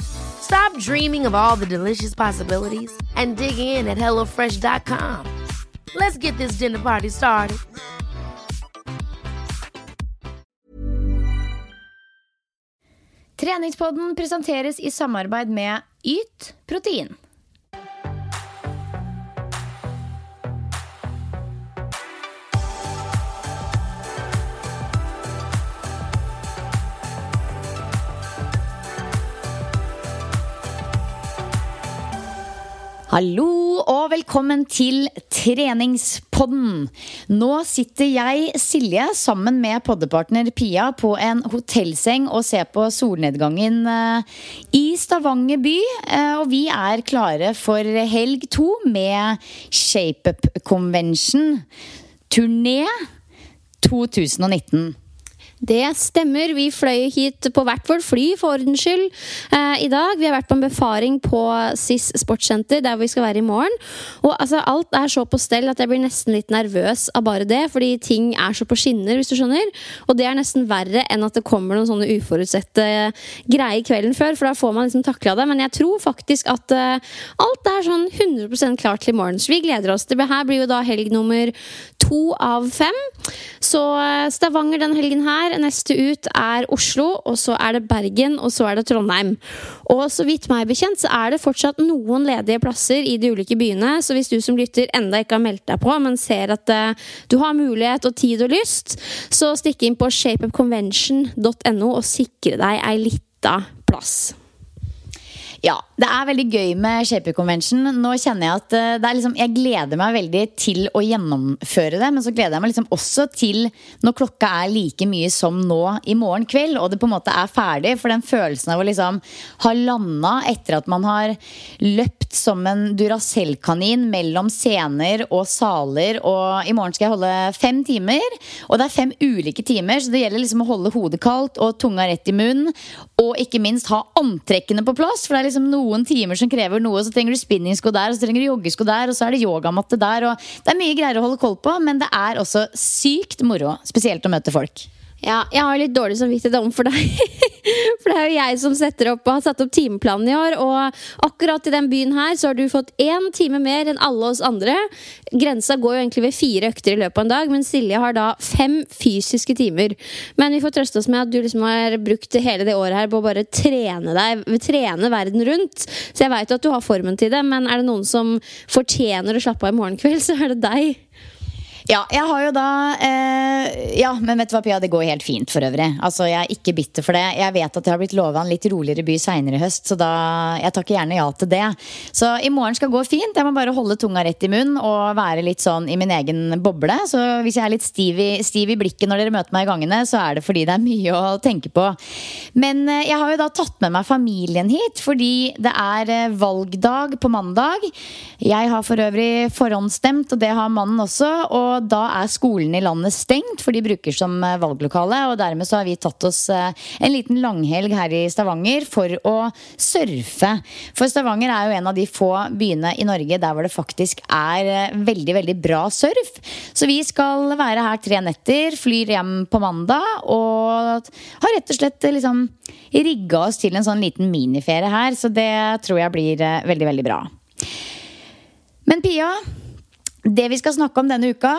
Stop dreaming of all the delicious possibilities and dig in at HelloFresh.com. Let's get this dinner party started. Treningspodden presenteres i samarbeid med Yt Protein. Hallo og velkommen til treningspodden. Nå sitter jeg, Silje, sammen med poddepartner Pia på en hotellseng og ser på solnedgangen eh, i Stavanger by. Eh, og vi er klare for helg to med ShapeUp Convention turné 2019. Det stemmer. Vi fløy hit på hvert vårt fly, for ordens skyld, eh, i dag. Vi har vært på en befaring på SIS sportssenter, der vi skal være i morgen. Og altså, alt er så på stell at jeg blir nesten litt nervøs av bare det, fordi ting er så på skinner, hvis du skjønner. Og det er nesten verre enn at det kommer noen sånne uforutsette greier kvelden før, for da får man liksom takla det. Men jeg tror faktisk at eh, alt er sånn 100% klart til i morgen. Så vi gleder oss. Det her blir jo da helg nummer to av fem. Så uh, Stavanger den helgen her Neste ut er Oslo, og så er det Bergen, og så er det Trondheim. Og så vidt meg bekjent, så er det fortsatt noen ledige plasser i de ulike byene. Så hvis du som lytter enda ikke har meldt deg på, men ser at uh, du har mulighet og tid og lyst, så stikk inn på shapeupconvention.no og sikre deg ei lita plass. Ja, det er veldig gøy med Shaper Convention. Nå kjenner Jeg at eh, liksom, jeg gleder meg veldig til å gjennomføre det. Men så gleder jeg meg liksom også til når klokka er like mye som nå i morgen kveld. Og det på en måte er ferdig. For den følelsen av å liksom ha landa etter at man har løpt som en Duracell-kanin mellom scener og saler. Og i morgen skal jeg holde fem timer. Og det er fem ulike timer, så det gjelder liksom å holde hodet kaldt og tunga rett i munnen. Og ikke minst ha antrekkene på plass. For det er liksom noen timer som krever noe. Så trenger du spinningsko der, og så trenger du joggesko der, og så er det yogamatte der. Og det er mye greier å holde koll på, men det er også sykt moro. Spesielt å møte folk. Ja, jeg har litt dårlig samvittighet for deg. for det er jo jeg som setter opp, og har satt opp timeplanen i år. Og akkurat i den byen her så har du fått én time mer enn alle oss andre. Grensa går jo egentlig ved fire økter i løpet av en dag, men Silje har da fem fysiske timer. Men vi får trøste oss med at du liksom har brukt hele det året her på å bare trene deg, trene verden rundt. Så jeg veit at du har formen til det, men er det noen som fortjener å slappe av i morgen kveld, så er det deg. Ja, jeg har jo da eh, Ja, men vet du hva, Pia, det går helt fint for øvrig. Altså, Jeg er ikke bitter for det. Jeg vet at jeg har blitt lova en litt roligere by seinere i høst, så da Jeg takker gjerne ja til det. Så i morgen skal gå fint. Jeg må bare holde tunga rett i munnen og være litt sånn i min egen boble. Så hvis jeg er litt stiv i, stiv i blikket når dere møter meg i gangene, så er det fordi det er mye å tenke på. Men eh, jeg har jo da tatt med meg familien hit, fordi det er eh, valgdag på mandag. Jeg har for øvrig forhåndsstemt, og det har mannen også. og og da er skolene i landet stengt for de bruker som eh, valglokale. Og dermed så har vi tatt oss eh, en liten langhelg her i Stavanger for å surfe. For Stavanger er jo en av de få byene i Norge der hvor det faktisk er veldig, veldig bra surf. Så vi skal være her tre netter, flyr hjem på mandag og har rett og slett liksom rigga oss til en sånn liten miniferie her. Så det tror jeg blir veldig, veldig bra. Men Pia, det vi skal snakke om denne uka,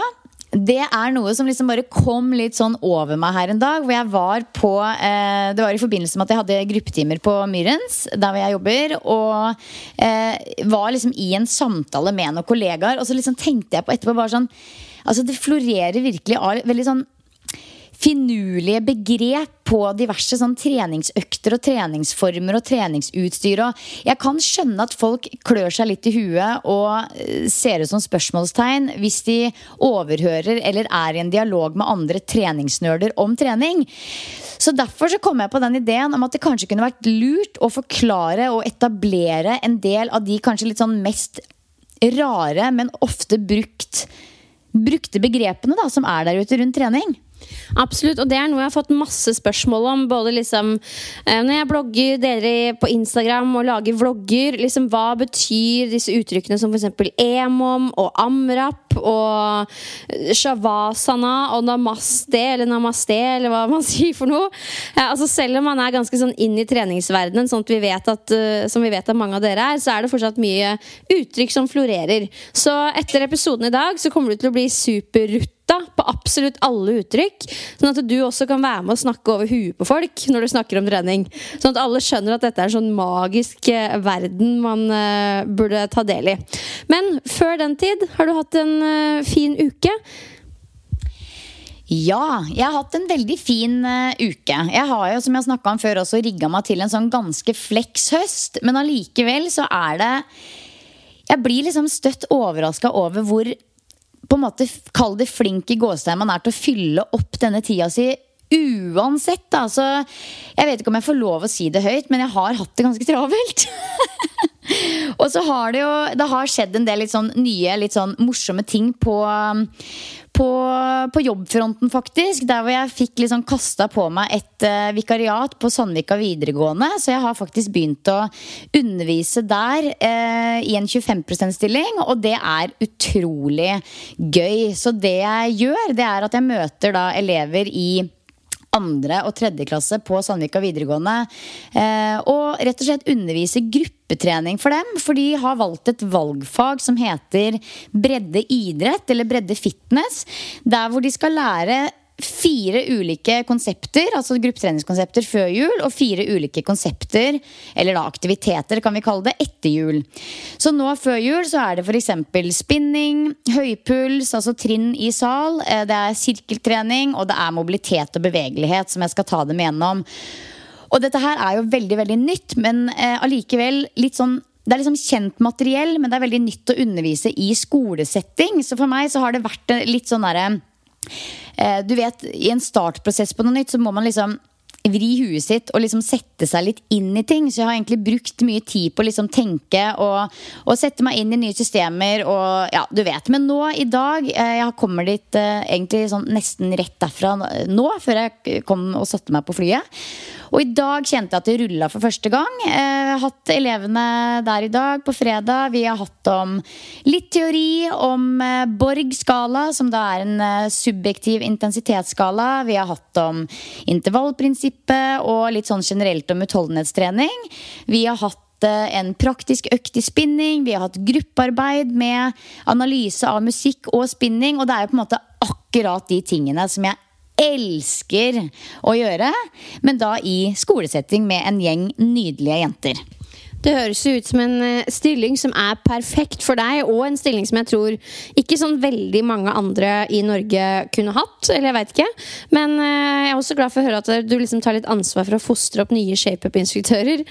det er noe som liksom bare kom litt sånn over meg her en dag. Hvor jeg var på eh, Det var i forbindelse med at jeg hadde gruppetimer på Myrens, der hvor jeg jobber. Og eh, var liksom i en samtale med noen kollegaer, og så liksom tenkte jeg på etterpå bare sånn Altså, det florerer virkelig av veldig sånn finurlige begrep på diverse sånn treningsøkter og treningsformer og treningsutstyr. Og jeg kan skjønne at folk klør seg litt i huet og eh, ser ut som spørsmålstegn hvis de overhører eller er i en dialog med andre treningsnerder om trening. Så Derfor så kom jeg på den ideen om at det kanskje kunne vært lurt å forklare og etablere en del av de kanskje litt sånn mest rare, men ofte brukt, brukte begrepene da, som er der ute rundt trening. Absolutt, og det er noe jeg har fått masse spørsmål om. Både liksom eh, når jeg blogger, deler på Instagram og lager vlogger. Liksom, hva betyr disse uttrykkene som f.eks. emom og amrap og shavasana og namaste eller namaste, eller hva man sier for noe. Altså selv om man er ganske sånn inn i treningsverdenen, sånn vi at, uh, som vi vet at mange av dere er, så er det fortsatt mye uttrykk som florerer. Så etter episoden i dag så kommer du til å bli superrutt på absolutt alle uttrykk. Sånn at du også kan være med og snakke over huet på folk når du snakker om trening. Sånn at alle skjønner at dette er en sånn magisk eh, verden man uh, burde ta del i. Men før den tid, har du hatt en uh, fin uke? Ja, jeg har hatt en veldig fin uh, uke. Jeg har jo, som jeg snakka om før, også rigga meg til en sånn ganske fleks høst. Men allikevel så er det Jeg blir liksom støtt overraska over hvor på en måte, kall det flink i gåstegn man er til å fylle opp denne tida si uansett. Da. Så jeg vet ikke om jeg får lov å si det høyt, men jeg har hatt det ganske travelt. og så har det jo Det har skjedd en del litt sånn nye, litt sånn morsomme ting på, på, på, jobbfronten, faktisk. Der hvor jeg fikk liksom kasta på meg et uh, vikariat på Sandvika videregående. Så jeg har faktisk begynt å undervise der uh, i en 25 %-stilling. Og det er utrolig gøy. Så det jeg gjør, det er at jeg møter da elever i andre og tredje klasse på Sandvika videregående. Eh, og rett og slett undervise gruppetrening for dem. For de har valgt et valgfag som heter bredde idrett, eller bredde fitness. Der hvor de skal lære fire ulike konsepter, altså gruppetreningskonsepter før jul, og fire ulike konsepter, eller da aktiviteter, kan vi kalle det, etter jul. Så nå før jul så er det f.eks. spinning, høypuls, altså trinn i sal, eh, det er sirkeltrening, og det er mobilitet og bevegelighet som jeg skal ta dem igjennom. Og dette her er jo veldig, veldig nytt, men eh, allikevel litt sånn det er liksom kjent materiell, men det er veldig nytt å undervise i skolesetting. Så for meg så har det vært litt sånn derre Eh, du vet, I en startprosess på noe nytt så må man liksom vri huet sitt og liksom sette seg litt inn i ting. Så jeg har egentlig brukt mye tid på å liksom tenke og, og, sette meg inn i nye systemer. Og ja, du vet. Men nå i dag eh, Jeg kommer dit uh, egentlig sånn nesten rett derfra nå, før jeg kom og satte meg på flyet. Og i dag kjente jeg at det rulla for første gang. Jeg eh, har hatt elevene der i dag, på fredag. Vi har hatt om litt teori om eh, Borg-skala, som da er en eh, subjektiv intensitetsskala. Vi har hatt om intervallprinsippet og litt sånn generelt om utholdenhetstrening. Vi har hatt en praktisk økt i spinning. Vi har hatt gruppearbeid med analyse av musikk og spinning. Og det er jo på en måte akkurat de tingene som jeg elsker å gjøre, men da i skolesetting med en gjeng nydelige jenter. Det høres ut som en eh, stilling som er perfekt for deg, og en stilling som jeg tror ikke sånn veldig mange andre i Norge kunne hatt. Eller jeg veit ikke. Men eh, jeg er også glad for å høre at du liksom tar litt ansvar for å fostre opp nye shapeup-instruktører.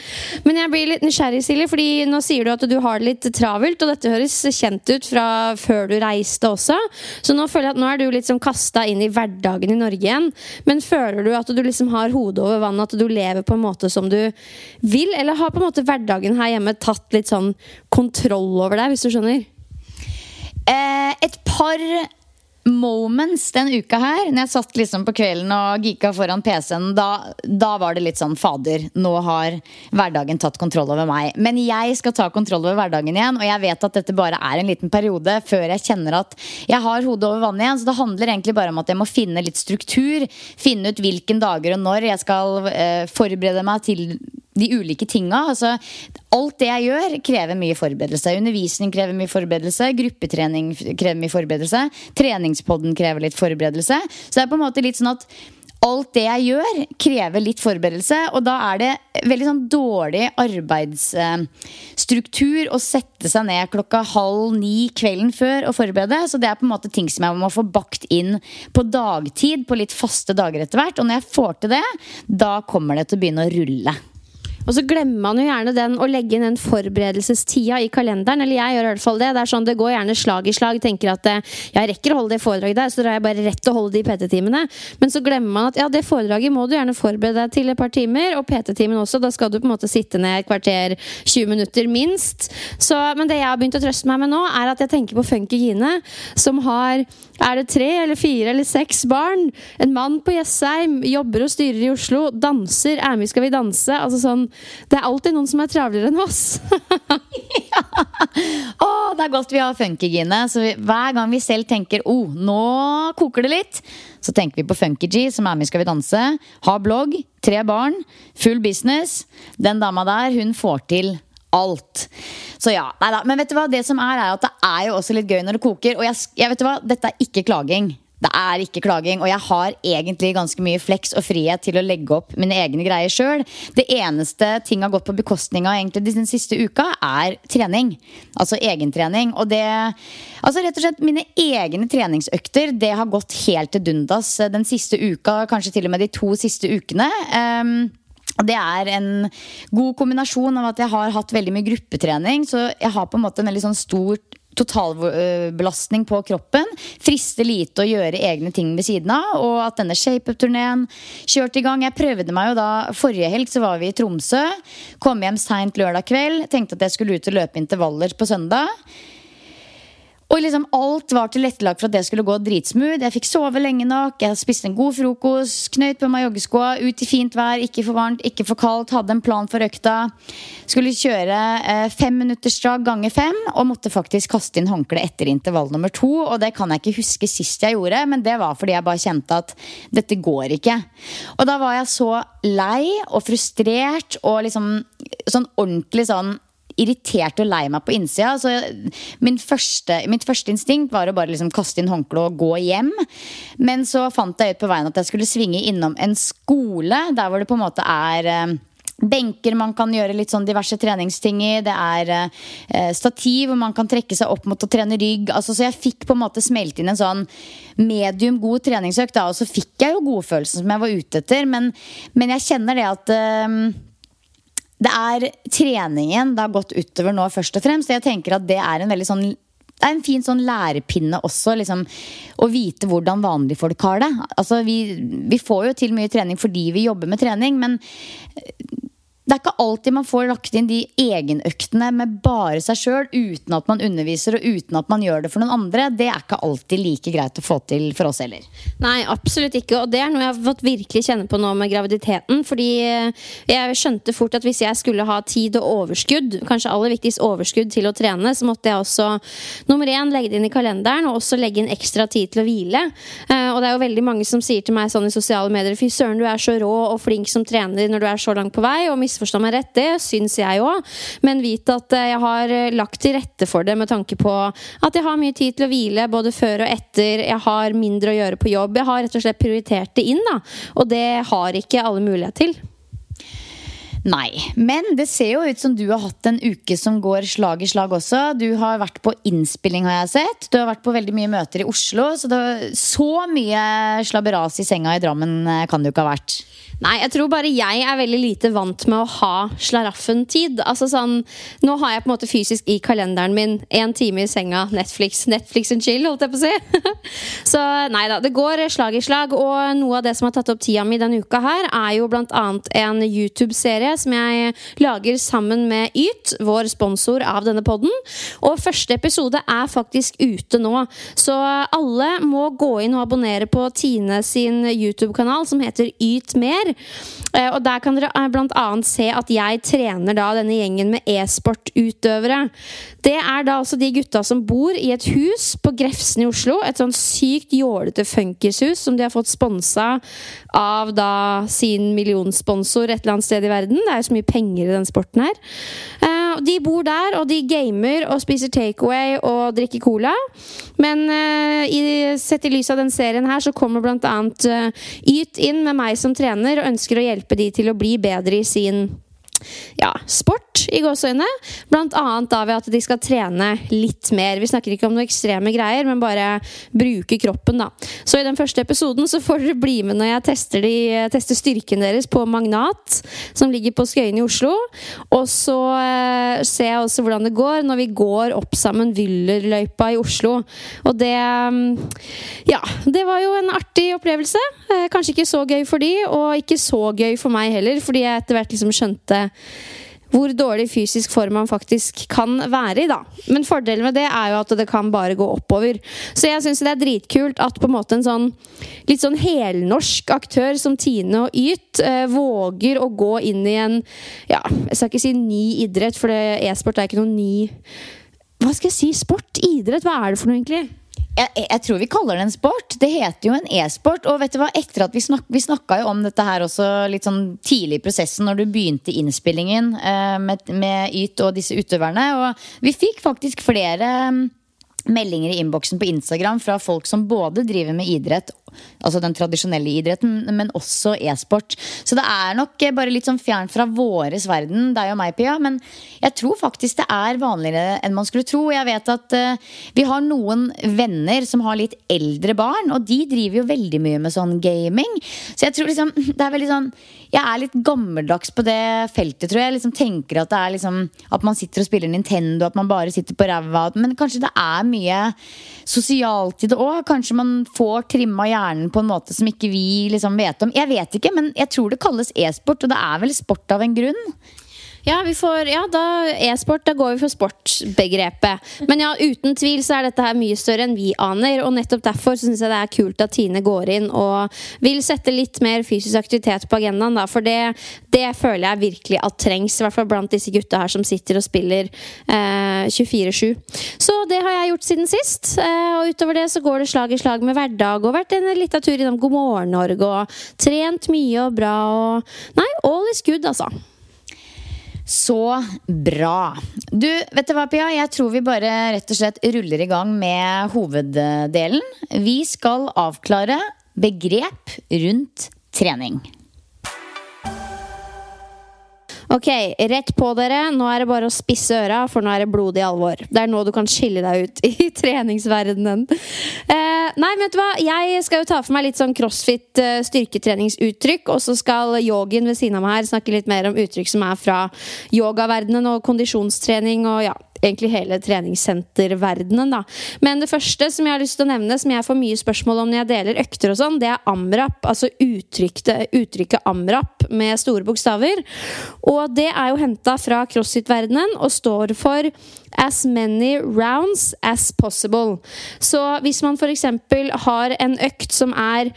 Men jeg blir litt nysgjerrig, Silje, fordi nå sier du at du har det litt travelt, og dette høres kjent ut fra før du reiste også. Så nå føler jeg at nå er du litt sånn kasta inn i hverdagen i Norge igjen. Men føler du at du liksom har hodet over vannet, at du lever på en måte som du vil, eller har på en måte hverdagen hverdagen her hjemme tatt litt sånn kontroll over deg, hvis du skjønner? Eh, et par moments den uka her, når jeg satt liksom på kvelden og geeka foran PC-en, da, da, var det litt sånn Fader, nå har hverdagen tatt kontroll over meg. Men jeg skal ta kontroll over hverdagen igjen, og jeg vet at dette bare er en liten periode før jeg kjenner at jeg har hodet over vannet igjen. Så det handler egentlig bare om at jeg må finne litt struktur. Finne ut hvilken dager og når jeg skal eh, forberede meg til de ulike tinga. Altså, alt det jeg gjør, krever mye forberedelse. Undervisning krever mye forberedelse. Gruppetrening krever mye forberedelse. Treningspodden krever litt forberedelse. Så det er på en måte litt sånn at alt det jeg gjør, krever litt forberedelse. Og da er det veldig sånn dårlig arbeidsstruktur å sette seg ned klokka halv ni kvelden før og forberede. Så det er på en måte ting som jeg må få bakt inn på dagtid, på litt faste dager etter hvert. Og når jeg får til det, da kommer det til å begynne å rulle. Og så glemmer man jo gjerne den å legge inn den forberedelsestida i kalenderen. Eller jeg gjør i hvert fall det. Det er sånn, det går gjerne slag i slag. Tenker at eh, jeg rekker å holde det foredraget der, så da er jeg bare rett å holde de PT-timene. Men så glemmer man at ja, det foredraget må du gjerne forberede deg til et par timer, og PT-timen også. Da skal du på en måte sitte ned et kvarter, 20 minutter minst. Så, men det jeg har begynt å trøste meg med nå, er at jeg tenker på Funky Gine, som har er det tre eller fire eller seks barn? En mann på Jessheim, jobber og styrer i Oslo, danser, er med Skal vi danse? Altså sånn det er alltid noen som er travlere enn oss. ja. oh, det er godt vi har Funkygine. Så vi, hver gang vi selv tenker oh, nå koker det litt, så tenker vi på Funky-G, som er med i Skal vi danse. Har blogg, tre barn, full business. Den dama der, hun får til alt. Så ja, nei da. Men vet du hva, det som er, er at det er jo også litt gøy når det koker. Og jeg, jeg vet du hva, dette er ikke klaging. Det er ikke klaging, og jeg har egentlig ganske mye fleks og frihet til å legge opp mine egne greier sjøl. Det eneste ting har gått på bekostning av egentlig den siste uka, er trening. Altså egentrening. Og det Altså rett og slett mine egne treningsøkter, det har gått helt til dundas den siste uka, kanskje til og med de to siste ukene. Um, det er en god kombinasjon av at jeg har hatt veldig mye gruppetrening. Så jeg har på en måte en veldig sånn stor totalbelastning på kroppen. Frister lite å gjøre egne ting ved siden av. Og at denne shapeup-turneen kjørte i gang. Jeg prøvde meg jo da Forrige helg så var vi i Tromsø. Kom hjem seint lørdag kveld. Tenkte at jeg skulle ut og løpe intervaller på søndag. Og liksom alt var tilrettelagt for at det skulle gå dritsmooth. Jeg fikk sove lenge nok, jeg spiste en god frokost, knøyt på meg joggeskoa, ut i fint vær, ikke for varmt, ikke for kaldt. Hadde en plan for økta. Skulle kjøre eh, fem minutters drag ganger fem, og måtte faktisk kaste inn håndkle etter intervall nummer to. Og det kan jeg ikke huske sist jeg gjorde, men det var fordi jeg bare kjente at dette går ikke. Og da var jeg så lei og frustrert og liksom sånn ordentlig sånn irritert og lei meg på innsida. Så første, mitt første instinkt var å bare liksom kaste inn håndkleet og gå hjem. Men så fant jeg ut på veien at jeg skulle svinge innom en skole der hvor det på en måte er eh, benker man kan gjøre litt sånn diverse treningsting i. Det er eh, stativ hvor man kan trekke seg opp mot å trene rygg. Altså, så jeg fikk på en måte smelt inn en sånn medium god treningsøkt. Og så fikk jeg jo godfølelsen som jeg var ute etter. Men, men jeg kjenner det at eh, det er treningen det har gått utover nå, først og fremst. Jeg tenker at det er en veldig sånn det er en fin sånn lærepinne også, liksom, å vite hvordan vanlige folk har det. Altså, vi, vi, får jo til mye trening fordi vi jobber med trening, men det er ikke alltid man får lagt inn de egenøktene med bare seg sjøl, uten at man underviser og uten at man gjør det for noen andre. Det er ikke alltid like greit å få til for oss heller. Nei, absolutt ikke. Og det er noe jeg har fått virkelig kjenne på nå med graviditeten. Fordi eh, jeg skjønte fort at hvis jeg skulle ha tid og overskudd, kanskje aller viktigst overskudd til å trene, så måtte jeg også nummer én legge det inn i kalenderen, og også legge inn ekstra tid til å hvile. Eh, og det er jo veldig mange som sier til meg sånn i sosiale medier Fy søren, du er så rå og flink som trener når du er så langt på vei. og misforstå meg rett, det syns jeg òg. Men vit at eh, jeg har eh, lagt til rette for det med tanke på at jeg har mye tid til å hvile både før og etter. Jeg har mindre å gjøre på jobb. Jeg har rett og slett prioritert det inn, da. Og det har ikke alle mulighet til. Nei. Men det ser jo ut som du har hatt en uke som går slag i slag også. Du har vært på innspilling, har jeg sett. Du har vært på veldig mye møter i Oslo. Så, det, så mye slabberas i senga i Drammen eh, kan det jo ikke ha vært. Nei, jeg tror bare jeg er veldig lite vant med å ha slaraffentid. Altså sånn, Nå har jeg på en måte fysisk i kalenderen min én time i senga, Netflix. Netflix and chill, holdt jeg på å si. så nei da, det går slag i slag. Og noe av det som har tatt opp tida mi denne uka her, er jo blant annet en YouTube-serie som jeg lager sammen med Yt, vår sponsor av denne podden. Og første episode er faktisk ute nå, så alle må gå inn og abonnere på Tine sin YouTube-kanal som heter Yt mer. Eh, og der kan dere eh, bl.a. se at jeg trener da denne gjengen med e-sportutøvere. Det er da også de gutta som bor i et hus på Grefsen i Oslo. Et sånn sykt jålete funkishus som de har fått sponsa av da sin millionsponsor et eller annet sted i verden. Det er jo så mye penger i den sporten her. Uh, de bor der, og de gamer og spiser takeaway og drikker cola. Men uh, i, sett i lys av den serien her, så kommer annet uh, Yt inn med meg som trener og ønsker å hjelpe de til å bli bedre i sin ja, sport, i gåseøyne. Blant annet da ved at de skal trene litt mer. Vi snakker ikke om noen ekstreme greier, men bare bruke kroppen, da. Så i den første episoden så får dere bli med når jeg tester, de, tester styrken deres på Magnat, som ligger på Skøyen i Oslo. Og så eh, ser jeg også hvordan det går når vi går opp sammen Wyllerløypa i Oslo. Og det mm, Ja, det var jo en artig opplevelse. Eh, kanskje ikke så gøy for de, og ikke så gøy for meg heller, fordi jeg etter hvert liksom skjønte hvor dårlig fysisk form man faktisk kan være i, da. Men fordelen med det er jo at det kan bare gå oppover. Så jeg syns det er dritkult at på en måte en sånn litt sånn helnorsk aktør som Tine og Yt eh, våger å gå inn i en ja, jeg skal ikke si ny idrett, for e-sport er ikke noe ny Hva skal jeg si? Sport? Idrett? Hva er det for noe, egentlig? Jeg, jeg, tror vi kaller det en sport. Det heter jo en e-sport. Og vet du hva, etter at vi, snak, vi snakka jo om dette her også litt sånn tidlig i prosessen, når du begynte innspillingen eh, med, med, Yt og disse utøverne. Og vi fikk faktisk flere mm, meldinger i innboksen på Instagram fra folk som både driver med idrett altså den tradisjonelle idretten, men også e-sport. Så det er nok bare litt sånn fjernt fra våres verden, deg og meg, Pia. Men jeg tror faktisk det er vanligere enn man skulle tro. Jeg vet at uh, vi har noen venner som har litt eldre barn, og de driver jo veldig mye med sånn gaming. Så jeg tror liksom det er veldig sånn Jeg er litt gammeldags på det feltet, tror jeg. jeg liksom tenker at det er liksom At man sitter og spiller Nintendo, at man bare sitter på ræva. Men kanskje det er mye sosialt i det òg. Kanskje man får trimma hjernen hjernen på en måte som ikke vi liksom vet om. Jeg vet ikke, men jeg tror det kalles e-sport, og det er vel sport av en grunn? Ja, får, ja da e-sport, da går vi for sportsbegrepet. Men ja, uten tvil så er dette her mye større enn vi aner. Og nettopp derfor syns jeg det er kult at Tine går inn og vil sette litt mer fysisk aktivitet på agendaen. Da, for det, det føler jeg virkelig at trengs, i hvert fall blant disse gutta her som sitter og spiller eh, 24-7. Så det har jeg gjort siden sist. Eh, og utover det så går det slag i slag med hverdag og vært en liten tur innom God morgen Norge og trent mye og bra og Nei, all is good, altså. Så bra. Du, vet du hva, Pia? Jeg tror vi bare rett og slett ruller i gang med hoveddelen. Vi skal avklare begrep rundt trening. Ok, rett på dere. Nå er det bare å spisse øra, for nå er det blodig alvor. Det er nå du kan skille deg ut i treningsverdenen. Eh, nei, vet du hva? Jeg skal jo ta for meg litt sånn crossfit uh, styrketreningsuttrykk. Og så skal yogien ved siden av meg her snakke litt mer om uttrykk som er fra yogaverdenen og kondisjonstrening og ja, egentlig hele treningssenterverdenen. da. Men det første som jeg har lyst til å nevne, som jeg får mye spørsmål om når jeg deler økter, og sånn, det er amrap. Altså uttrykket, uttrykket amrap med store bokstaver. Og det er jo henta fra crossfit-verdenen og står for as many rounds as possible. Så hvis man f.eks. har en økt som er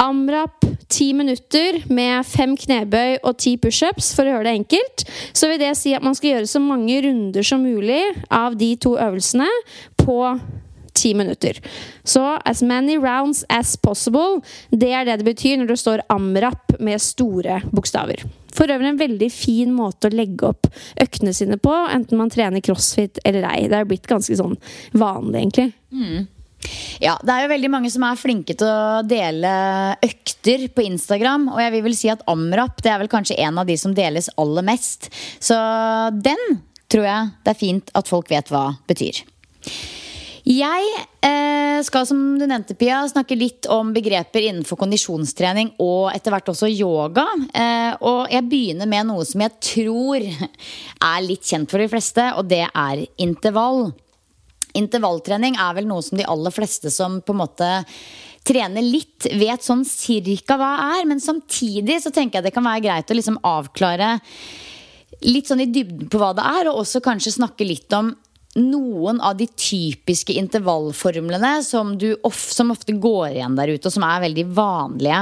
Amrap ti minutter med fem knebøy og ti pushups, for å gjøre det enkelt, så vil det si at man skal gjøre så mange runder som mulig av de to øvelsene på ti minutter. Så as many rounds as possible, det er det det betyr når det står amrap med store bokstaver. For øvrig en veldig fin måte å legge opp øktene sine på, enten man trener crossfit eller ei. Det er blitt ganske sånn vanlig, egentlig. Mm. Ja, det er jo veldig mange som er flinke til å dele økter på Instagram. Og jeg vil vel si at Amrap det er vel kanskje en av de som deles aller mest. Så den tror jeg det er fint at folk vet hva betyr. Jeg eh, skal, som du nevnte, Pia, snakke litt om begreper innenfor kondisjonstrening og etter hvert også yoga. Eh, og jeg begynner med noe som jeg tror er litt kjent for de fleste, og det er intervall. Intervalltrening er vel noe som de aller fleste som på en måte trener litt, vet sånn cirka hva er. Men samtidig så tenker jeg det kan være greit å liksom avklare litt sånn i dybden på hva det er, og også kanskje snakke litt om noen av de typiske intervallformlene som, of, som ofte går igjen der ute, og som er veldig vanlige.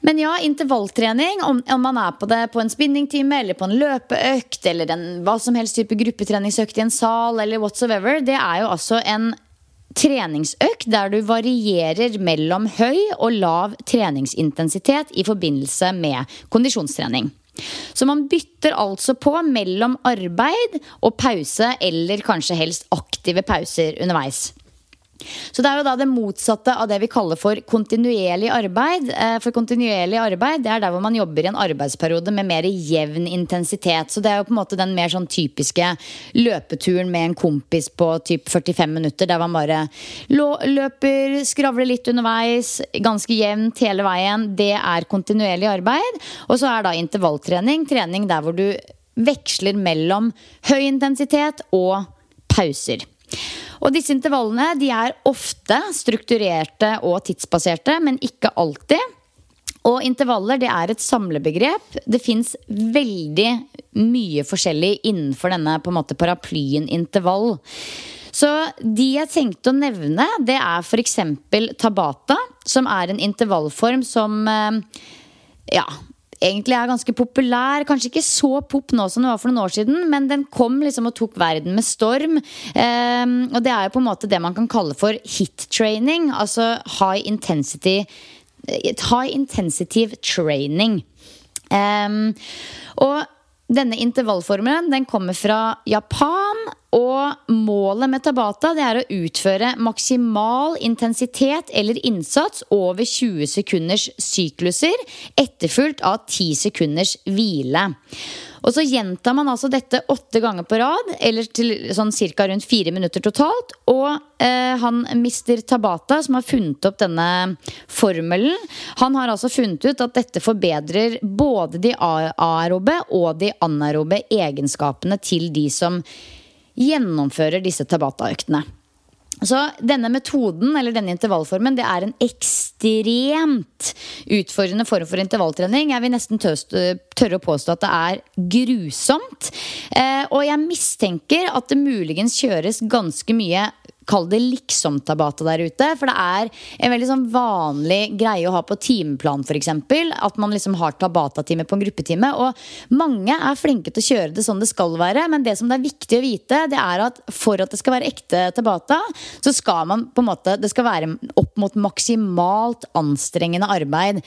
Men ja, intervalltrening, om, om, man er på det på en spinningtime eller på en løpeøkt eller en hva som helst type gruppetreningsøkt i en sal eller whatsoever, det er jo altså en treningsøkt der du varierer mellom høy og lav treningsintensitet i forbindelse med kondisjonstrening. Så man bytter altså på mellom arbeid og pause, eller kanskje helst aktive pauser underveis. Så det er jo da det motsatte av det vi kaller for kontinuerlig arbeid. Eh, for kontinuerlig arbeid det er der hvor man jobber i en arbeidsperiode med mer jevn intensitet. Så det er jo på en måte den mer sånn typiske løpeturen med en kompis på typ 45 minutter, der man bare løper, skravler litt underveis, ganske jevnt hele veien. Det er kontinuerlig arbeid. Og så er da intervalltrening trening der hvor du veksler mellom høy intensitet og pauser. Og disse intervallene de er ofte strukturerte og tidsbaserte, men ikke alltid. Og intervaller det er et samlebegrep. Det fins veldig mye forskjellig innenfor denne på en måte paraplyen intervall. Så de jeg tenkte å nevne, det er f.eks. Tabata, som er en intervallform som eh, ja, egentlig er ganske populær. Kanskje ikke så pop nå som det var for noen år siden, men den kom liksom og tok verden med storm. Um, og det er jo på en måte det man kan kalle for hit training. Altså high intensity High intensitive training. Um, og denne intervallformelen den kommer fra Japan. Og målet med Tabata det er å utføre maksimal intensitet eller innsats over 20 sekunders sykluser, etterfulgt av 10 sekunders hvile. Og så gjentar man altså dette åtte ganger på rad, eller til sånn ca. rundt fire minutter totalt. Og eh, han mister Tabata, som har funnet opp denne formelen, han har altså funnet ut at dette forbedrer både de aerobe og de anaerobe egenskapene til de som gjennomfører disse Tabata-øktene. Så denne metoden, eller denne intervallformen, det er en ekstremt utfordrende form for intervalltrening. Jeg vil nesten tørre å påstå at det er grusomt. Eh, og jeg mistenker at det muligens kjøres ganske mye Kall det liksom-tabata der ute. For det er en veldig sånn vanlig greie å ha på timeplan, f.eks. At man liksom har tabata-time på en gruppetime. Og mange er flinke til å kjøre det sånn det skal være. Men det som det er viktig å vite, det er at for at det skal være ekte tabata, så skal man på en måte Det skal være opp mot maksimalt anstrengende arbeid.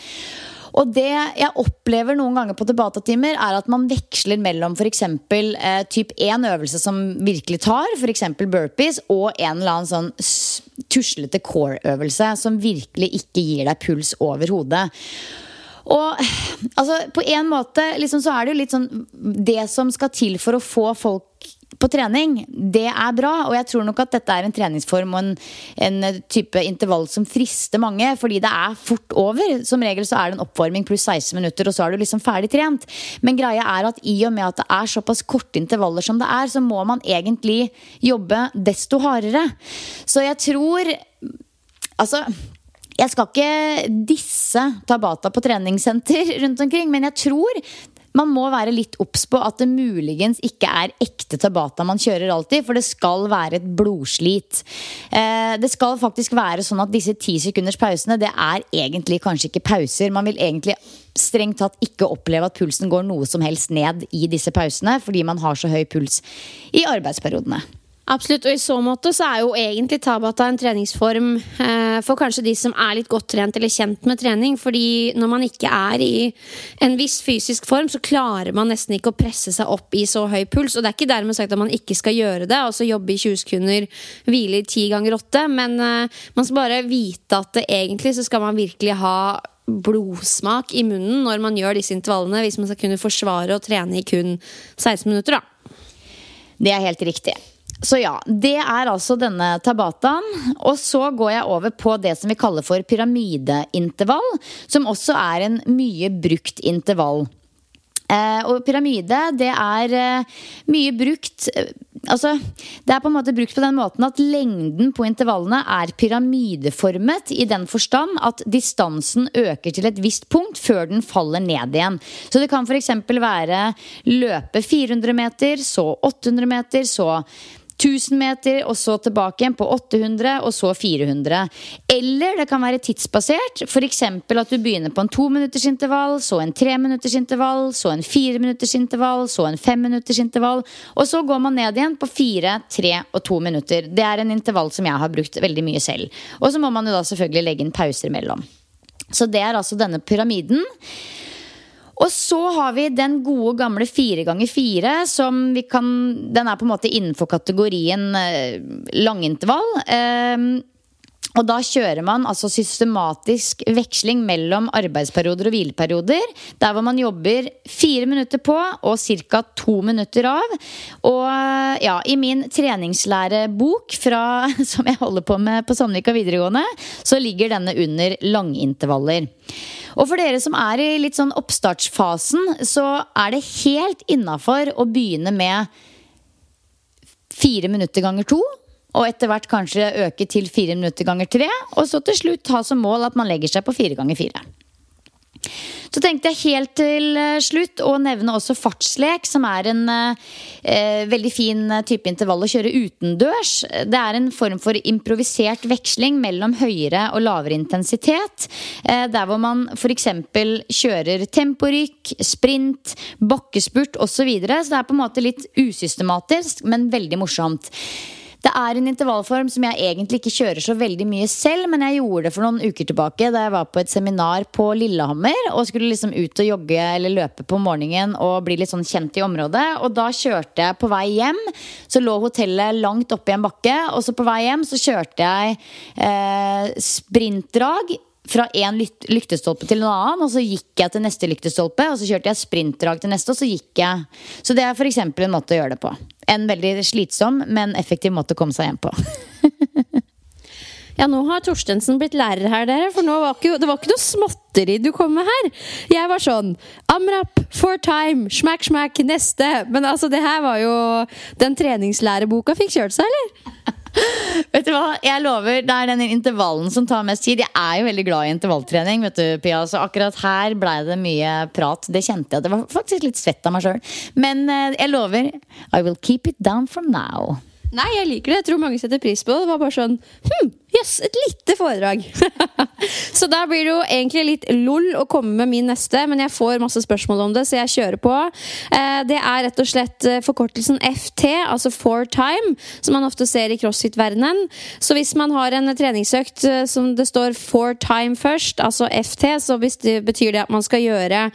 Og det jeg opplever noen ganger på debatatimer, er at man veksler mellom f.eks. Eh, typ én øvelse som virkelig tar, f.eks. burpees, og en eller annen sånn tuslete core-øvelse som virkelig ikke gir deg puls over hodet. Og altså, på en måte liksom, så er det jo litt sånn Det som skal til for å få folk på trening, det er bra. Og jeg tror nok at dette er en treningsform og en, en, type intervall som frister mange. Fordi det er fort over. Som regel så er det en oppvarming pluss 16 minutter, og så er du liksom ferdig trent. Men greia er at i og med at det er såpass korte intervaller som det er, så må man egentlig jobbe desto hardere. Så jeg tror Altså jeg skal ikke disse Tabata på treningssenter rundt omkring, men jeg tror man må være litt obs på at det muligens ikke er ekte Tabata man kjører alltid, for det skal være et blodslit. Eh, det skal faktisk være sånn at disse ti sekunders pausene, det er egentlig kanskje ikke pauser. Man vil egentlig strengt tatt ikke oppleve at pulsen går noe som helst ned i disse pausene, fordi man har så høy puls i arbeidsperiodene. Absolutt, og i så måte så er jo egentlig Tabata en treningsform eh, for kanskje de som er litt godt trent eller kjent med trening. Fordi når man ikke er i en viss fysisk form, så klarer man nesten ikke å presse seg opp i så høy puls. Og det er ikke dermed sagt at man ikke skal gjøre det, altså jobbe i 20 sekunder, hvile i 10 ganger 8, men eh, man skal bare vite at det egentlig så skal man virkelig ha blodsmak i munnen når man gjør disse intervallene, hvis man skal kunne forsvare å trene i kun 16 minutter, da. Det er helt riktig. Så ja, det er altså denne tabataen. Og så går jeg over på det som vi kaller for pyramideintervall, som også er en mye brukt intervall. Eh, og pyramide, det er eh, mye brukt eh, Altså, det er på en måte brukt på den måten at lengden på intervallene er pyramideformet i den forstand at distansen øker til et visst punkt før den faller ned igjen. Så det kan f.eks. være løpe 400 meter, så 800 meter, så 1000 meter, og så tilbake igjen på 800, og så 400. Eller det kan være tidsbasert. F.eks. at du begynner på en tominuttersintervall, minutters intervall, så en treminuttersintervall, minutters intervall, så en fireminuttersintervall, minutters intervall, så en femminuttersintervall, minutters intervall. Og så går man ned igjen på fire, tre og to minutter. Det er en intervall som jeg har brukt veldig mye selv. Og så må man jo da selvfølgelig legge inn pauser imellom. Så det er altså denne pyramiden. Og så har vi den gode, gamle fire ganger fire, som vi kan Den er på en måte innenfor kategorien eh, langintervall. Eh, og da kjører man altså systematisk veksling mellom arbeidsperioder og hvileperioder. Der hvor man jobber fire minutter på og ca. to minutter av. Og ja, i min treningslærebok fra, som jeg holder på med på Sandvika videregående, så ligger denne under langintervaller. Og for dere som er i litt sånn oppstartsfasen, så er det helt innafor å begynne med fire minutter ganger to. Og etter hvert kanskje øke til fire minutter ganger tre. Og så til slutt ha som mål at man legger seg på fire ganger fire. Så tenkte jeg helt til eh, slutt å nevne også fartslek, som er en eh, veldig fin eh, type intervall å kjøre utendørs. Det er en form for improvisert veksling mellom høyere og lavere intensitet. Eh, der hvor man f.eks. kjører temporykk, sprint, bakkespurt osv. Så, videre. så det er på en måte litt usystematisk, men veldig morsomt. Det er en intervallform som jeg egentlig ikke kjører så veldig mye selv, men jeg gjorde det for noen uker tilbake da jeg var på et seminar på Lillehammer og skulle liksom ut og jogge eller løpe på morgenen og bli litt sånn kjent i området. Og da kjørte jeg på vei hjem. Så lå hotellet langt oppe i en bakke, og så på vei hjem så kjørte jeg eh, sprintdrag fra én lyktestolpe til en annen, og så gikk jeg til neste lyktestolpe. Og så kjørte jeg sprintdrag til neste, og så gikk jeg. Så det er f.eks. en måte å gjøre det på. En veldig slitsom, men effektiv måte å komme seg hjem på. Ja, nå har Torstensen blitt lærer her, dere. For var ikke, det var ikke noe småtteri du kom med her. Jeg var sånn Amrap, for time, smack, smack, neste. Men altså, det her var jo Den treningslæreboka fikk kjørt seg, eller? vet du hva, jeg lover Det er den intervallen som tar mest tid. Jeg er jo veldig glad i intervalltrening. vet du, Pia, Så akkurat her blei det mye prat. Det kjente jeg. Det var faktisk litt svett av meg sjøl. Men eh, jeg lover. I will keep it down from now. Nei, jeg liker det. Jeg tror mange setter pris på det. Det var bare sånn Hm, Jøss, yes, et lite foredrag! så da blir det jo egentlig litt lol å komme med min neste, men jeg får masse spørsmål om det, så jeg kjører på. Eh, det er rett og slett eh, forkortelsen FT, altså for time, som man ofte ser i crossfit-verdenen. Så hvis man har en treningsøkt eh, som det står for time først, altså FT, så betyr det at man skal gjøre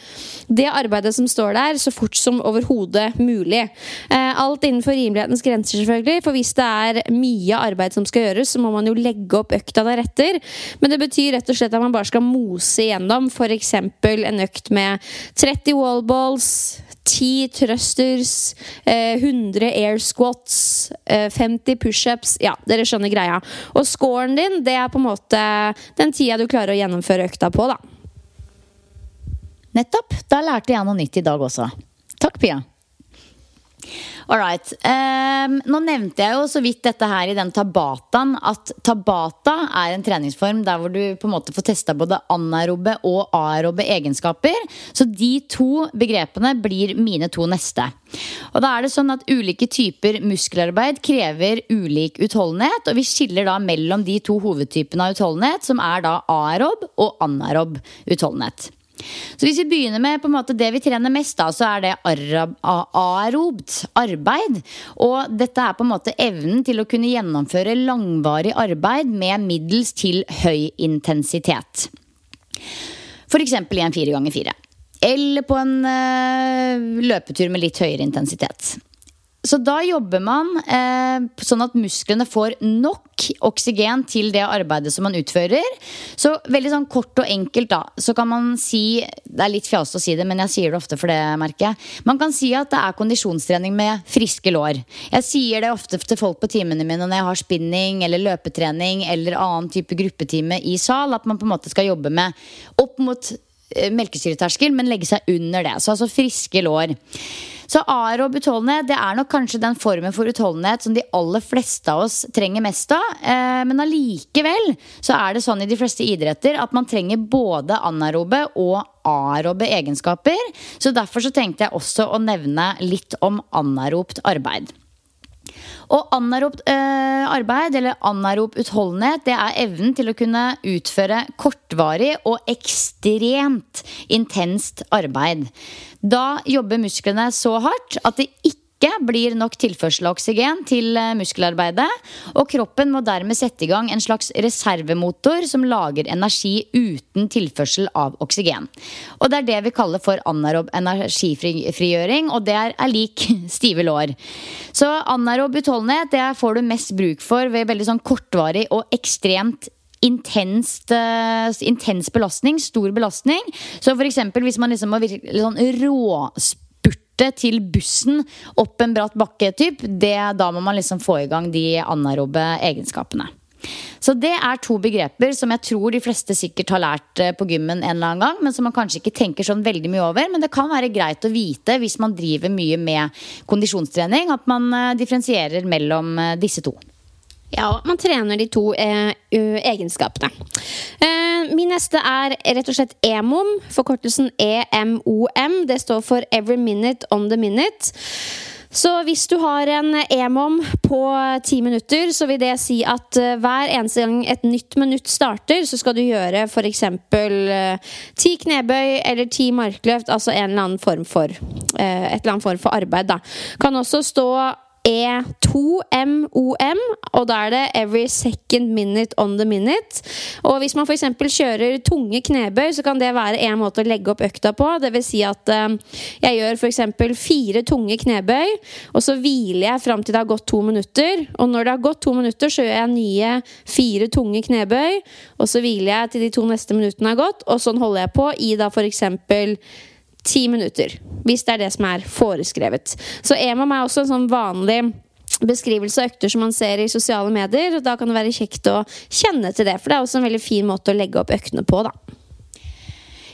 det arbeidet som står der, så fort som overhodet mulig. Alt innenfor rimelighetens grenser, selvfølgelig, for hvis det er mye arbeid som skal gjøres, så må man jo legge legge opp økta deretter. Men det betyr rett og slett at man bare skal mose igjennom f.eks. en økt med 30 wallballs, 10 thrusters, 100 eh, air squats, 50 eh, pushups Ja, dere skjønner greia. Og scoren din, det er på en måte den tida du klarer å gjennomføre økta på, da. Nettopp. Da lærte jeg noe nytt i dag også. Takk, Pia. All right. Um, nå nevnte jeg jo så vidt dette her i den tabataen at tabata er en treningsform der hvor du på en måte får testa både anaerobe og aerobe egenskaper. Så de to begrepene blir mine to neste. Og da er det sånn at Ulike typer muskelarbeid krever ulik utholdenhet. Og vi skiller da mellom de to hovedtypene av utholdenhet, som er da aerob og anaerob utholdenhet. Så hvis vi begynner med på en måte det vi trener mest, da, så er det aerobt arbeid. Og dette er på en måte evnen til å kunne gjennomføre langvarig arbeid med middels til høy intensitet. F.eks. i en fire ganger fire. Eller på en uh, løpetur med litt høyere intensitet. Så da jobber man eh, sånn at musklene får nok oksygen til det arbeidet som man utfører. Så veldig sånn kort og enkelt, da, så kan man si Det er litt fjaste å si det, men jeg sier det ofte for det, merker jeg. Man kan si at det er kondisjonstrening med friske lår. Jeg sier det ofte til folk på timene mine når jeg har spinning eller løpetrening eller annen type gruppetime i sal, at man på en måte skal jobbe med opp mot eh, melkesyreterskel, men legge seg under det. Så altså friske lår. Så aerob utholdenhet det er nok kanskje den formen for utholdenhet som de aller fleste av oss trenger mest av. Eh, men allikevel så er det sånn i de fleste idretter at man trenger både anaerobe og aerobe egenskaper. Så derfor så tenkte jeg også å nevne litt om anaeropt arbeid. Og anaerobt øh, arbeid, eller anaerop utholdenhet, det er evnen til å kunne utføre kortvarig og ekstremt intenst arbeid. Da jobber musklene så hardt at det ikke blir nok tilførsel av oksygen til eh, muskelarbeidet, og kroppen må dermed sette i gang en slags reservemotor som lager energi uten tilførsel av oksygen. Og Det er det vi kaller for anaerob energifrigjøring, og det er, lik stive lår. Så anaerob utholdenhet det får du mest bruk for ved veldig sånn kortvarig og ekstremt intenst, uh, intens belastning, stor belastning. Så eksempel hvis man liksom må virke, sånn råspurte til bussen opp en bratt bakke, typ, det, da må man liksom få i gang de anaerobe egenskapene. Så det er to begreper som jeg tror de fleste sikkert har lært eh, på gymmen en eller annen gang, men som man kanskje ikke tenker sånn veldig mye over. Men det kan være greit å vite hvis man driver mye med kondisjonstrening, at man eh, differensierer mellom disse to. Ja, man trener de to eh, egenskapene. Eh, min neste er rett og slett EMOM. Forkortelsen EMOM. Det står for Every Minute on the Minute. Så hvis du har en EMOM på ti minutter, så vil det si at uh, hver eneste gang et nytt minutt starter, så skal du gjøre f.eks. Uh, ti knebøy eller ti markløft, altså en eller annen form for, et eller annet form for arbeid. Da. Kan også stå E2MOM, og da er det every second minute on the minute. Og hvis man f.eks. kjører tunge knebøy, så kan det være en måte å legge opp økta på. Vil si at uh, jeg gjør f.eks. fire tunge knebøy, og så hviler jeg fram til det har gått to minutter. Og når det har gått to minutter, så gjør jeg nye fire tunge knebøy, og så hviler jeg til de to neste minuttene har gått, og sånn holder jeg på i da f.eks ti minutter. Hvis det er det som er foreskrevet. Så EMAM er også en sånn vanlig beskrivelse av økter som man ser i sosiale medier. og Da kan det være kjekt å kjenne til det, for det er også en veldig fin måte å legge opp øktene på. da.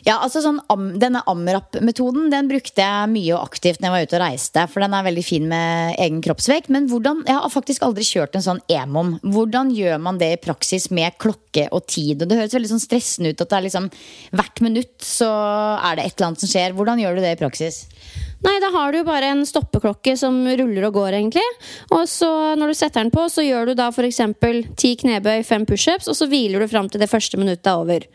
Ja, altså sånn, Denne AMRAP-metoden den brukte jeg mye og aktivt når jeg var ute og reiste. For den er veldig fin med egen kroppsvekt. Men hvordan, jeg har faktisk aldri kjørt en sånn EMOM. Hvordan gjør man det i praksis med klokke og tid? Og Det høres veldig sånn stressende ut at det er liksom hvert minutt så er det et eller annet som skjer. Hvordan gjør du det i praksis? Nei, da har du jo bare en stoppeklokke som ruller og går, egentlig. Og så når du setter den på, så gjør du da f.eks. ti knebøy, fem pushups, og så hviler du fram til det første minuttet er over.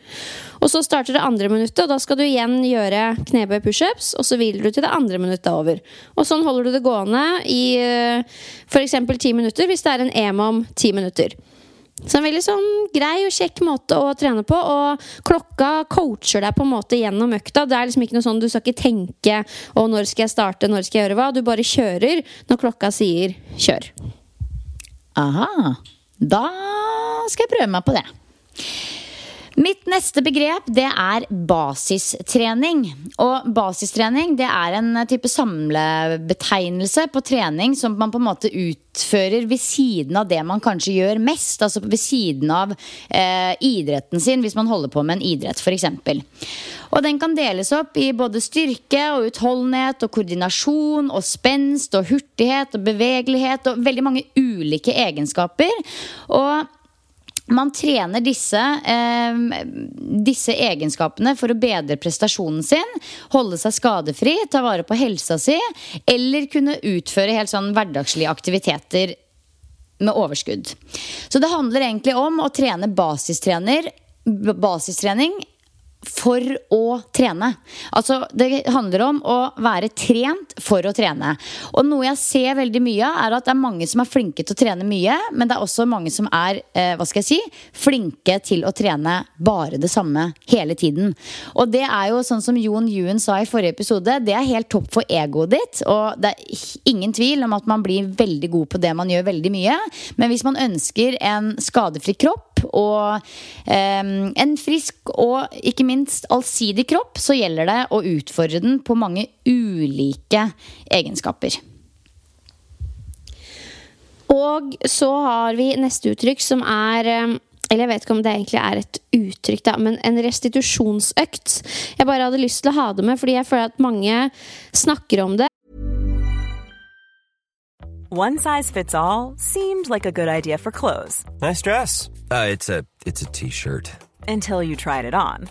Og så starter det andre minuttet, og da skal du igjen gjøre knebøy, pushups, og så hviler du til det andre minuttet er over. Og sånn holder du det gående i eh, f.eks. ti minutter, hvis det er en emom ti minutter. Så en veldig sånn grei og kjekk måte å trene på. Og klokka coacher deg på en måte gjennom økta. Det er liksom ikke noe sånn Du skal ikke tenke 'Å, når skal jeg starte? Når skal jeg gjøre hva?' Du bare kjører når klokka sier 'kjør'. Aha. Da skal jeg prøve meg på det. Mitt neste begrep det er basistrening. Og basistrening det er en type samlebetegnelse på trening som man på en måte utfører ved siden av det man kanskje gjør mest. Altså ved siden av eh, idretten sin, hvis man holder på med en idrett f.eks. Og den kan deles opp i både styrke og utholdenhet og koordinasjon og spenst og hurtighet og bevegelighet og veldig mange ulike egenskaper. Og man trener disse, eh, disse, egenskapene for å bedre prestasjonen sin, holde seg skadefri, ta vare på helsa si, eller kunne utføre helt sånn hverdagslige aktiviteter med overskudd. Så det handler egentlig om å trene basistrener, basistrening for å trene. Altså, det handler om å være trent for å trene. Og noe jeg ser veldig mye av, er at det er mange som er flinke til å trene mye, men det er også mange som er eh, hva skal jeg si, flinke til å trene bare det samme hele tiden. Og det er jo sånn som Jon Juen sa i forrige episode, det er helt topp for egoet ditt. Og det er ingen tvil om at man blir veldig god på det man gjør veldig mye. Men hvis man ønsker en skadefri kropp, og eh, en frisk og ikke minst allsidig kropp, så gjelder det å utfordre den på mange ulike egenskaper. Og så har vi neste uttrykk, som er eller jeg vet ikke om det egentlig er et uttrykk, da, men en restitusjonsøkt. Jeg bare hadde lyst til å ha det med, fordi jeg føler at mange snakker om det. One size fits all seemed like a good idea for clothes Nice dress. Uh, it's a it's a t-shirt. until you tried it on.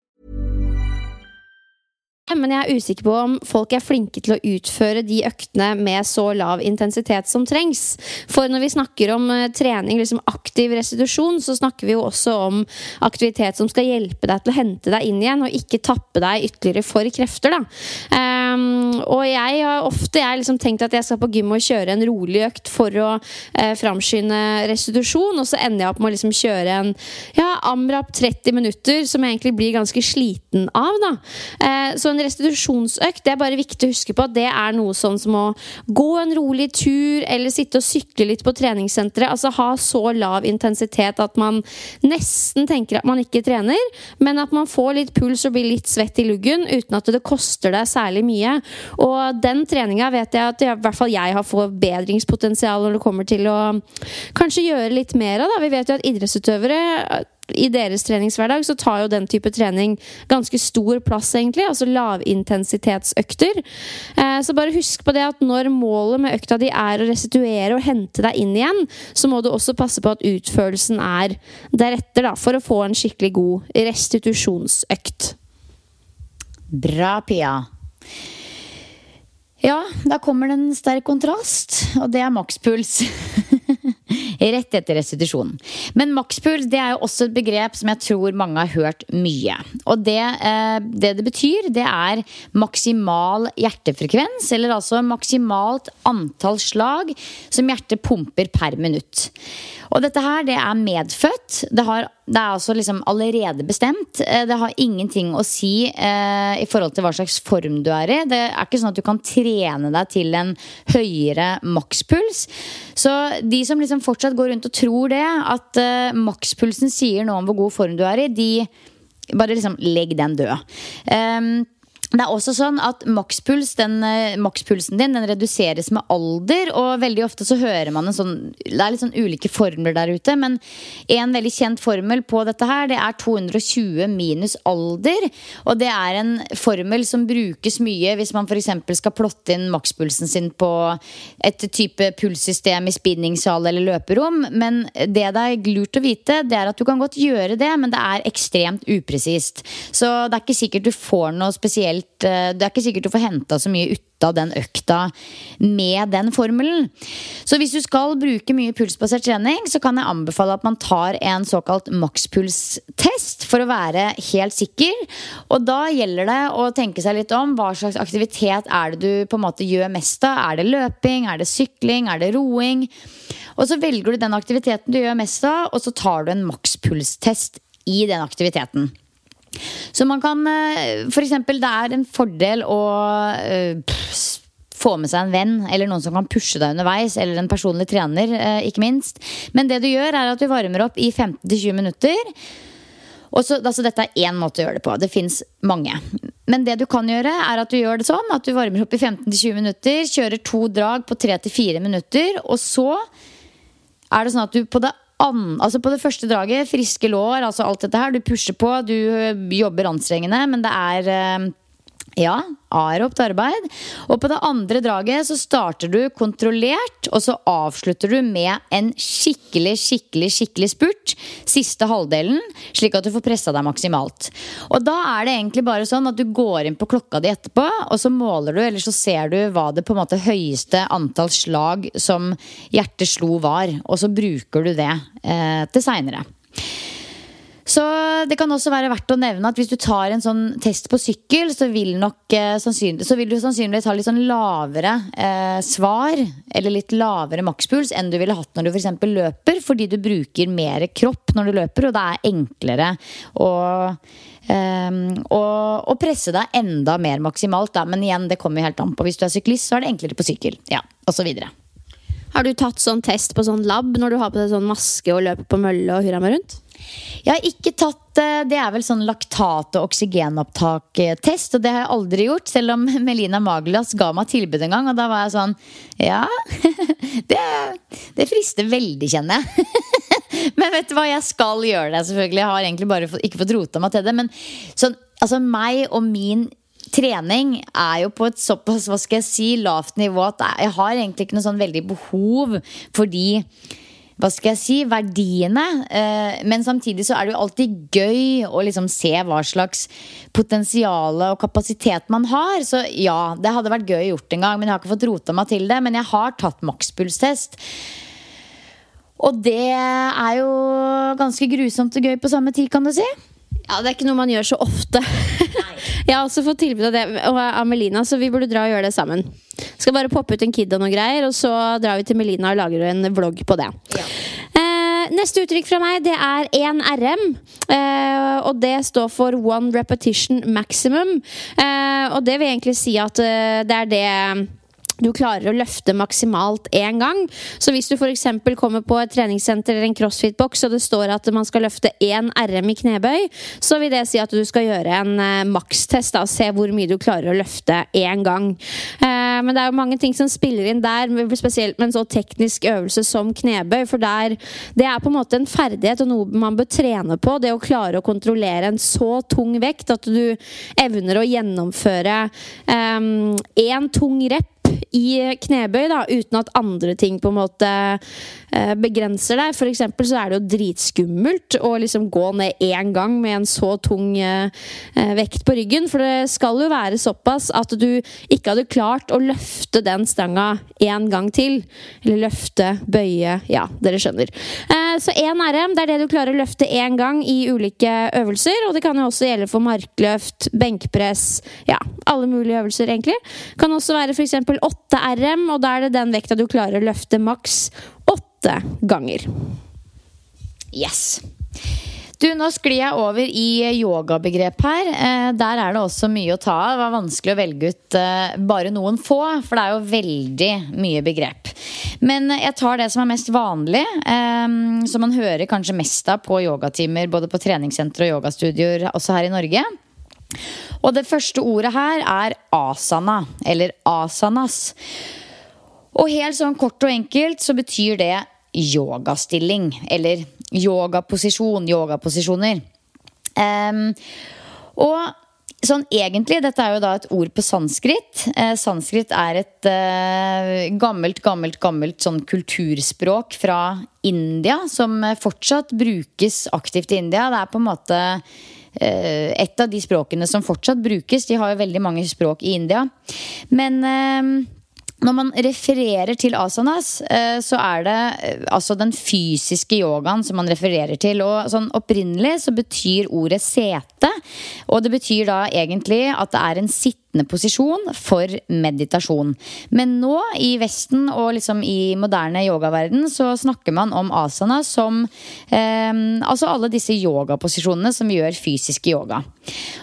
Men jeg er usikker på om folk er flinke til å utføre de øktene med så lav intensitet som trengs. For når vi snakker om eh, trening, liksom aktiv restitusjon, så snakker vi jo også om aktivitet som skal hjelpe deg til å hente deg inn igjen, og ikke tappe deg ytterligere for krefter. da. Um, og jeg har ofte jeg liksom tenkt at jeg skal på gym og kjøre en rolig økt for å eh, framskynde restitusjon, og så ender jeg opp med å liksom kjøre en ja, amrap 30 minutter, som jeg egentlig blir ganske sliten av. da. Eh, så en restitusjonsøkt det er bare viktig å huske på at det er noe sånn som å gå en rolig tur eller sitte og sykle litt på treningssenteret. Altså ha så lav intensitet at man nesten tenker at man ikke trener, men at man får litt puls og blir litt svett i luggen uten at det koster deg særlig mye. Og den treninga vet jeg at i hvert fall jeg har forbedringspotensial når det kommer til å kanskje gjøre litt mer av. Vi vet jo at idrettsutøvere i deres treningshverdag så tar jo den type trening ganske stor plass, egentlig. Altså lavintensitetsøkter. Eh, så bare husk på det at når målet med økta di er å restituere og hente deg inn igjen, så må du også passe på at utførelsen er deretter, da, for å få en skikkelig god restitusjonsøkt. Bra, Pia. Ja, da kommer det en sterk kontrast, og det er makspuls. Rett etter restitusjon. Men makspuls det er jo også et begrep som jeg tror mange har hørt mye. Og det eh, det, det betyr, det er maksimal hjertefrekvens, eller altså maksimalt antall slag som hjertet pumper per minutt. Og dette her, det er medfødt. Det, har, det er altså liksom allerede bestemt. Eh, Det har ingenting å si eh, i forhold til hva slags form du er i. Det er ikke sånn at du kan trene deg til en høyere makspuls. Så de som liksom fortsatt går rundt og tror det, at eh, makspulsen sier noe om hvor god form du er i, de bare liksom legg den død. Um, det er også sånn at makspuls, den, eh, makspulsen din den reduseres med alder. Og veldig ofte så hører man en sånn Det er litt sånn ulike formler der ute. Men en veldig kjent formel på dette her, det er 220 minus alder. Og det er en formel som brukes mye hvis man f.eks. skal plotte inn makspulsen sin på et type pulssystem i spinningsal eller løperom. Men det det er lurt å vite, det er at du kan godt gjøre det, men det er ekstremt upresist. Så det er ikke sikkert du får noe spesielt eh, Det er ikke sikkert du får henta så mye ut av den økta med den formelen. Så hvis du skal bruke mye pulsbasert trening, så kan jeg anbefale at man tar en såkalt makspulstest for å være helt sikker. Og da gjelder det å tenke seg litt om hva slags aktivitet er det du på en måte gjør mest av. Er det løping, er det sykling, er det roing? Og så velger du den aktiviteten du gjør mest av, og så tar du en makspulstest i den aktiviteten. Så man kan f.eks. for eksempel, Det er en fordel å eh, få med seg en venn eller noen som kan pushe deg underveis, eller en personlig trener, eh, ikke minst. Men det du gjør, er at du varmer opp i 15-20 minutter. Og så, altså Dette er én måte å gjøre det på. Det fins mange. Men det du kan gjøre, er at du gjør det sånn at du varmer opp i 15-20 minutter, kjører to drag på 3-4 minutter, og så er det sånn at du på det an, altså på det første draget, friske lår, altså alt dette her. Du pusher på, du øh, jobber anstrengende, men det er øh, ja, aeropt arbeid. Og på det andre draget så starter du kontrollert, og så avslutter du med en skikkelig, skikkelig, skikkelig spurt. Siste halvdelen, slik at du får pressa deg maksimalt. Og da er det egentlig bare sånn at du går inn på klokka di etterpå, og så måler du, eller så ser du hva det på en måte høyeste antall slag som hjertet slo var. Og så bruker du det eh, til seinere. Så det kan også være verdt å nevne at hvis du tar en sånn test på sykkel, så vil, nok, eh, så vil du sannsynligvis ha litt sånn lavere eh, svar, eller litt lavere makspuls, enn du ville hatt når du f.eks. For løper, fordi du bruker mer kropp når du løper, og det er enklere å, eh, å, å presse deg enda mer maksimalt. Da. Men igjen, det kommer helt an på. Hvis du er syklist, så er det enklere på sykkel. Ja, og videre. Har du tatt sånn test på sånn lab når du har på deg sånn maske og løper på mølle og hurra meg rundt? Jeg har ikke tatt eh, Det er vel sånn laktat- og oksygenopptak-test, og det har jeg aldri gjort. Selv om Melina Magelas ga meg tilbud en gang, og da var jeg sånn Ja, det, det frister veldig, kjenner jeg. Men vet du hva, jeg skal gjøre det, selvfølgelig. Jeg har egentlig bare ikke fått rota meg til det. Men sånn, altså meg og min trening er jo på et såpass hva skal jeg si, lavt nivå at jeg har egentlig ikke noe sånn veldig behov fordi hva skal jeg si, verdiene. Eh, men samtidig så er det jo alltid gøy å liksom se hva slags potensial og kapasitet man har. Så ja, det hadde vært gøy gjort en gang, men jeg har ikke fått rota meg til det. Men jeg har tatt makspulstest. Og det er jo ganske grusomt og gøy på samme tid, kan du si. Ja, Det er ikke noe man gjør så ofte. jeg har også fått tilbud av det av Melina, så vi burde dra og gjøre det sammen. Skal bare poppe ut en kid og noen greier, og så drar vi til Melina og lager en vlogg på det. Ja. Eh, neste uttrykk fra meg, det er 1RM. Eh, og det står for One Repetition Maximum. Eh, og det vil egentlig si at eh, det er det du klarer å løfte maksimalt én gang. Så hvis du f.eks. kommer på et treningssenter eller en crossfit-boks og det står at man skal løfte én RM i knebøy, så vil det si at du skal gjøre en uh, makstest og se hvor mye du klarer å løfte én gang. Uh, men det er jo mange ting som spiller inn der, spesielt med en så teknisk øvelse som knebøy. For der, det er på en måte en ferdighet og noe man bør trene på. Det å klare å kontrollere en så tung vekt at du evner å gjennomføre én um, tung rep i knebøy, da, uten at andre ting på en måte eh, begrenser deg. For eksempel så er det jo dritskummelt å liksom gå ned én gang med en så tung eh, eh, vekt på ryggen. For det skal jo være såpass at du ikke hadde klart å løfte den stanga én gang til. Eller løfte, bøye Ja, dere skjønner. så én RM, det er det du klarer å løfte én gang i ulike øvelser. Og det kan jo også gjelde for markløft, benkpress, ja, alle mulige øvelser, egentlig. Det Kan også være f.eks. 8 RM, og da er det den vekta du klarer å løfte maks åtte ganger. Yes. Du, Nå sklir jeg over i yogabegrep her. Eh, der er det også mye å ta av. Det var vanskelig å velge ut eh, bare noen få, for det er jo veldig mye begrep. Men jeg tar det som er mest vanlig, eh, som man hører kanskje mest av på yogatimer, både på treningssentre og yogastudioer også her i Norge. Og det første ordet her er asana, eller asanas. Og helt sånn kort og enkelt så betyr det yogastilling. Eller yogaposisjon, yogaposisjoner. Um, og sånn egentlig, dette er jo da et ord på sanskrit. Eh, sanskrit er et eh, gammelt, gammelt, gammelt sånn kulturspråk fra India som fortsatt brukes aktivt i India. Det er på en måte et av de språkene som fortsatt brukes. De har jo veldig mange språk i India. Men eh, når man refererer til asanas, eh, så er det altså den fysiske yogaen som man refererer til. Og sånn opprinnelig så betyr ordet sete, og det betyr da egentlig at det er en sitt sittende posisjon for meditasjon. Men nå i Vesten og liksom i moderne yogaverden så snakker man om asana som eh, altså alle disse yogaposisjonene som gjør fysisk yoga.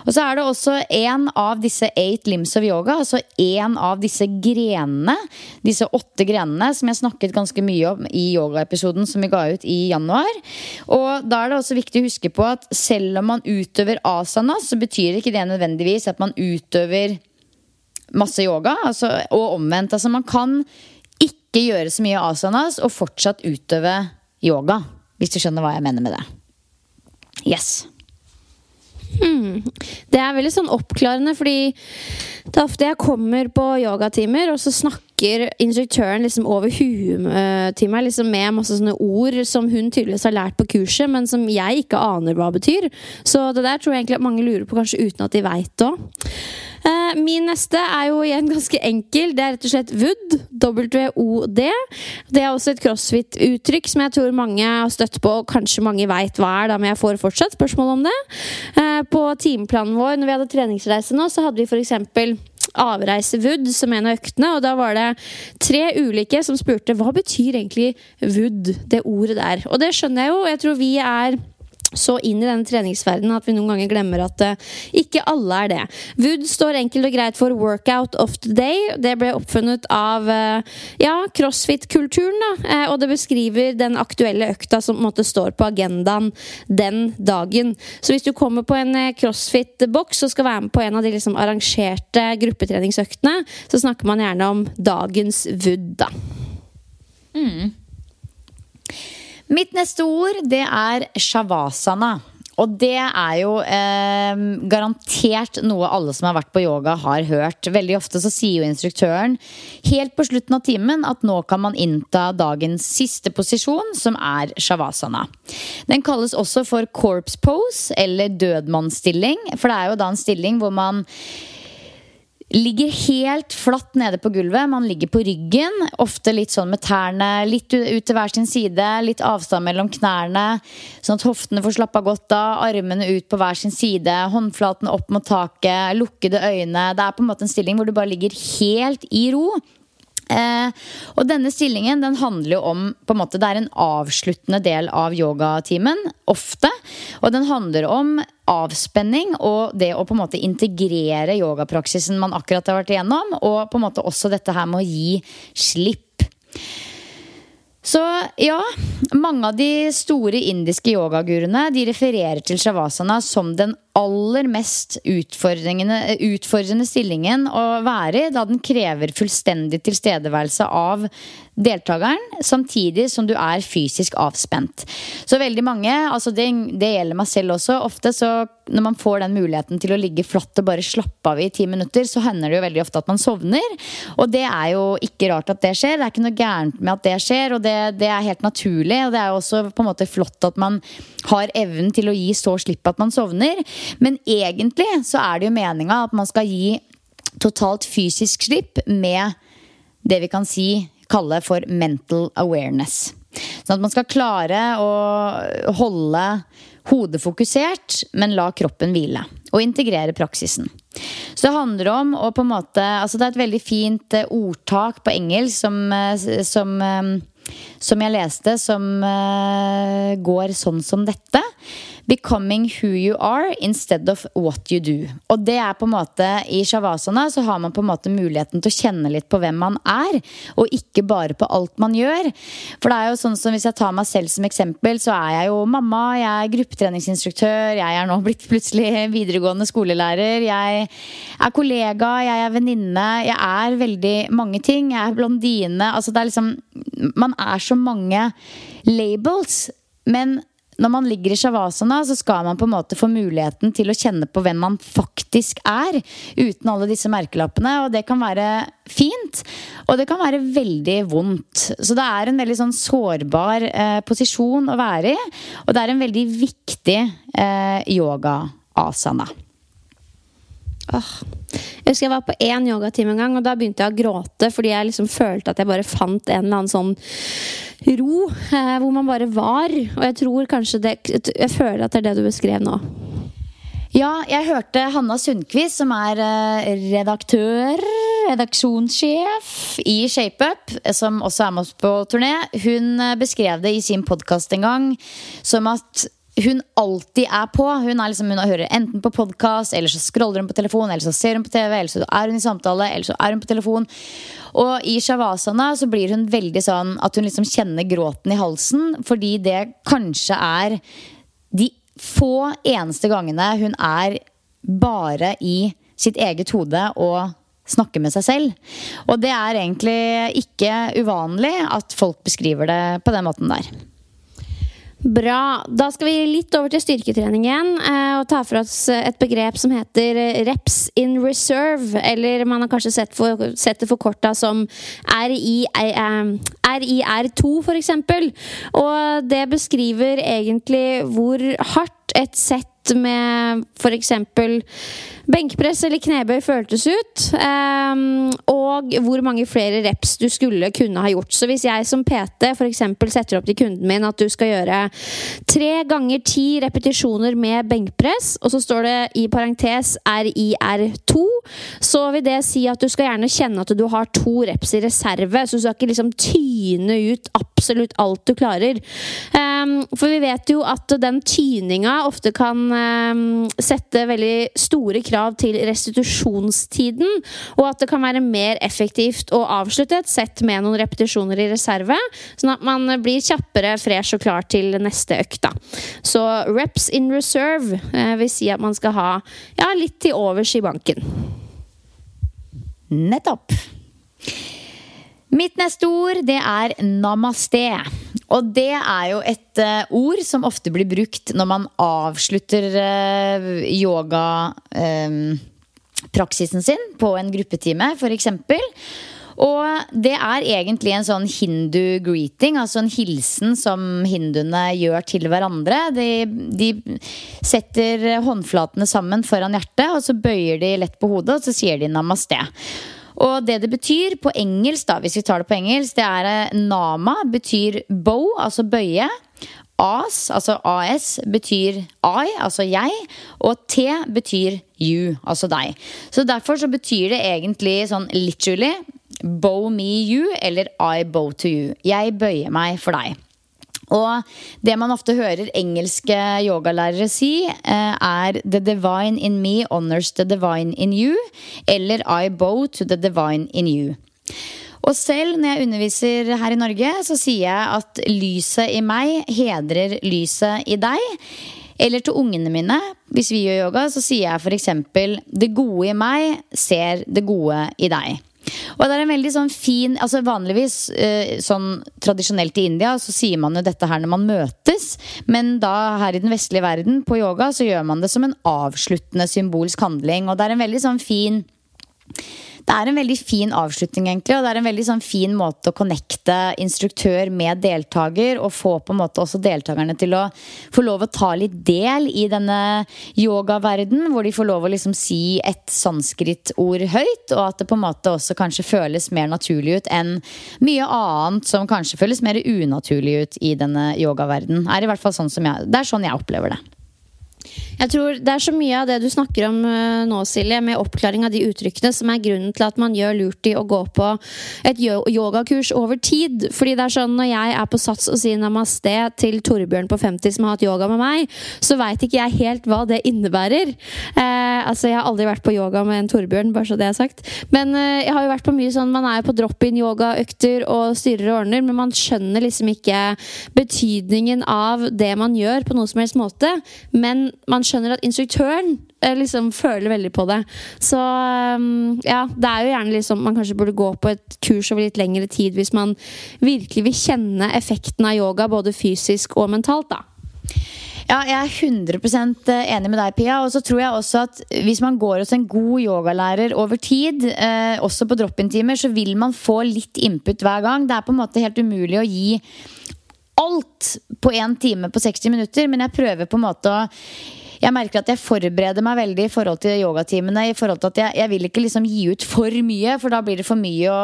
Og så er det også en av disse eight limbs of yoga, altså en av disse grenene, disse åtte grenene, som jeg snakket ganske mye om i yogaepisoden som vi ga ut i januar. Og da er det også viktig å huske på at selv om man utøver asana, så betyr ikke det nødvendigvis at man utøver masse yoga. Altså, og omvendt. Altså, man kan ikke gjøre så mye asanas og fortsatt utøve yoga. Hvis du skjønner hva jeg mener med det. Yes. Hmm. Det er veldig sånn oppklarende, fordi det er ofte jeg kommer på yogatimer, og så snakker instruktøren liksom over huet eh, til meg liksom med masse sånne ord som hun tydeligvis har lært på kurset, men som jeg ikke aner hva betyr. Så det der tror jeg egentlig at mange lurer på, kanskje uten at de veit det òg. Eh, min neste er jo igjen ganske enkel. Det er rett og slett WOD. W-O-D. Det er også et crossfit-uttrykk som jeg tror mange har støtt på, og kanskje mange veit hva er, da, men jeg får fortsatt spørsmål om det. Eh, på timeplanen vår når vi hadde treningsreise nå, så hadde vi f.eks. Avreise Wood som en av øktene, og da var det tre ulike som spurte hva betyr egentlig Wood, det ordet der. Og det skjønner jeg jo. Jeg tror vi er så inn i denne treningsverdenen at vi noen ganger glemmer at uh, ikke alle er det. Wood står enkelt og greit for 'workout of the day'. Det ble oppfunnet av uh, ja, crossfit-kulturen. uh, Og det beskriver den aktuelle økta som på en måte står på agendaen den dagen. Så hvis du kommer på en crossfit-boks og skal være med på en av de liksom, arrangerte gruppetreningsøktene, så snakker man gjerne om dagens Wood, da. Mm. Mitt neste ord, det er shavasana. Og det er jo eh, garantert noe alle som har vært på yoga, har hørt. Veldig ofte så sier jo instruktøren helt på slutten av timen at nå kan man innta dagens siste posisjon, som er shavasana. Den kalles også for corpse pose, eller dødmannsstilling. For det er jo da en stilling hvor man ligger helt flatt nede på gulvet. Man ligger på ryggen, ofte litt sånn med tærne litt ut til hver sin side. Litt avstand mellom knærne, sånn at hoftene får slappa godt av. Armene ut på hver sin side, håndflaten opp mot taket, lukkede øyne. Det er på en måte en stilling hvor du bare ligger helt i ro. Eh, og denne stillingen den handler jo om på en måte, Det er en avsluttende del av yogatimen, ofte. Og den handler om avspenning og det å på en måte integrere yogapraksisen man akkurat har vært igjennom, og på en måte også dette her med å gi slipp. Så ja, mange av de store indiske yogaguruene de refererer til shavasana som den aller mest utfordrende stillingen å være i, da den krever fullstendig tilstedeværelse av deltakeren, samtidig som du er fysisk avspent. Så veldig mange, altså det, det gjelder meg selv også, ofte så når man får den muligheten til å ligge flatt og bare slappe av i ti minutter, så hender det jo veldig ofte at man sovner. Og det er jo ikke rart at det skjer. Det er ikke noe gærent med at det skjer, og det, det er helt naturlig. Og det er jo også på en måte flott at man har evnen til å gi så slipp at man sovner. Men egentlig så er det jo meninga at man skal gi totalt fysisk slipp med det vi kan si kalle for mental awareness. Sånn at man skal klare å holde hodet fokusert, men la kroppen hvile. Og integrere praksisen. Så det handler om å på en måte altså Det er et veldig fint eh, ordtak på engelsk som, eh, som, eh, som jeg leste, som går sånn som dette. 'Becoming who you are instead of what you do'. Og det er på en måte I shavasana så har man på en måte muligheten til å kjenne litt på hvem man er, og ikke bare på alt man gjør. For det er jo sånn som Hvis jeg tar meg selv som eksempel, så er jeg jo mamma, jeg er gruppetreningsinstruktør, jeg er nå blitt plutselig videregående skolelærer, jeg er kollega, jeg er venninne, jeg er veldig mange ting. Jeg er blondine. Altså det er liksom Man er så mange labels. Men når man ligger i shavasana, så skal man på en måte få muligheten til å kjenne på hvem man faktisk er, uten alle disse merkelappene. Og det kan være fint, og det kan være veldig vondt. Så det er en veldig sånn sårbar eh, posisjon å være i, og det er en veldig viktig eh, yoga-asana. Åh. Jeg husker jeg var på én yogatime en gang, og da begynte jeg å gråte fordi jeg liksom følte at jeg bare fant en eller annen sånn ro, eh, hvor man bare var. Og jeg tror kanskje det Jeg føler at det er det du beskrev nå. Ja, jeg hørte Hanna Sundquist, som er eh, redaktør, redaksjonssjef i ShapeUp, som også er med oss på turné. Hun eh, beskrev det i sin podkast en gang som at hun alltid er på. Hun, er liksom, hun hører enten på podkast, eller så scroller hun på telefon, eller så ser hun på TV, eller så er hun i samtale, eller så er hun på telefon. Og i shavasana så blir hun veldig sånn at hun liksom kjenner gråten i halsen, fordi det kanskje er de få eneste gangene hun er bare i sitt eget hode og snakker med seg selv. Og det er egentlig ikke uvanlig at folk beskriver det på den måten der. Bra. Da skal vi litt over til styrketrening igjen eh, og ta for oss et begrep som heter reps in reserve. Eller man har kanskje sett, for, sett det forkorta som RIR2, for eksempel. Og det beskriver egentlig hvor hardt et sett med f.eks. benkpress eller knebøy føltes ut, um, og hvor mange flere reps du skulle kunne ha gjort. Så hvis jeg som PT f.eks. setter opp til kunden min at du skal gjøre tre ganger ti repetisjoner med benkpress, og så står det i parentes RIR2, så vil det si at du skal gjerne kjenne at du har to reps i reserve, så du skal ikke liksom tyne ut absolutt alt du klarer. Um, for vi vet jo at den tyninga ofte kan um, sette veldig store krav til restitusjonstiden, og at det kan være mer effektivt å avslutte et sett med noen repetisjoner i reserve, sånn at man blir kjappere, fresh og klar til neste økt. Da. Så reps in reserve uh, vil si at man skal ha ja, litt til overs i banken. Nettopp. Mitt neste ord, det er namaste. Og det er jo et uh, ord som ofte blir brukt når man avslutter uh, yogapraksisen um, sin på en gruppetime, f.eks. Og det er egentlig en sånn hindu greeting, altså en hilsen som hinduene gjør til hverandre. De, de, setter håndflatene sammen foran hjertet, og så bøyer de lett på hodet, og så sier de namaste. Og det det betyr på engelsk, da, hvis vi tar det på engelsk, det er eh, nama betyr bow, altså bøye. As, altså AS, betyr I, altså jeg. Og T betyr you, altså deg. Så derfor så betyr det egentlig sånn literally bow me you, eller I bow to you. Jeg bøyer meg for deg. Og det man ofte hører engelske yogalærere si, eh, er 'The divine in me honors the divine in you', eller 'I bow to the divine in you'. Og selv når jeg underviser her i Norge, så sier jeg at lyset i meg hedrer lyset i deg. Eller til ungene mine, hvis vi gjør yoga, så sier jeg f.eks.: Det gode i meg ser det gode i deg. Og det er en veldig sånn fin altså Vanligvis eh, sånn tradisjonelt i India så sier man jo dette her når man møtes, men da her i den vestlige verden på yoga så gjør man det som en avsluttende symbolsk handling. Og det er en veldig sånn fin det er en veldig fin avslutning, egentlig. Og det er en veldig sånn fin måte å connecte instruktør med deltaker, og få på en måte også deltakerne til å få lov å ta litt del i denne yogaverden, hvor de får lov å liksom si et sanskrit-ord høyt, og at det på en måte også kanskje føles mer naturlig ut enn mye annet som kanskje føles mer unaturlig ut i denne yogaverden. Er i hvert fall sånn som jeg, det er sånn jeg opplever det. Jeg tror Det er så mye av det du snakker om uh, nå, Silje, med oppklaring av de uttrykkene, som er grunnen til at man gjør lurt i å gå på et yogakurs over tid. Fordi det er sånn når jeg er på Sats og sier namaste til Torbjørn på 50 som har hatt yoga med meg, så veit ikke jeg helt hva det innebærer. Eh, altså, Jeg har aldri vært på yoga med en Torbjørn, bare så det er sagt. Men eh, jeg har jo vært på mye sånn Man er jo på drop-in-yogaøkter og styrer og ordner, men man skjønner liksom ikke betydningen av det man gjør, på noen som helst måte. Men man skjønner at instruktøren eh, liksom føler veldig på det. Så um, ja, det er jo gjerne liksom Man kanskje burde gå på et kurs over litt lengre tid hvis man virkelig vil kjenne effekten av yoga, både fysisk og mentalt, da. Ja, jeg er 100% enig med deg, Pia. Og så tror jeg også at hvis man går hos en god yogalærer over tid, eh, også på drop-in-timer, så vil man få litt input hver gang. Det er på en måte helt umulig å gi alt på én time på 60 minutter, men jeg prøver på en måte å jeg merker at jeg forbereder meg veldig i forhold til yogatimene. I forhold til at jeg, jeg, vil ikke liksom gi ut for mye, for da blir det for mye å,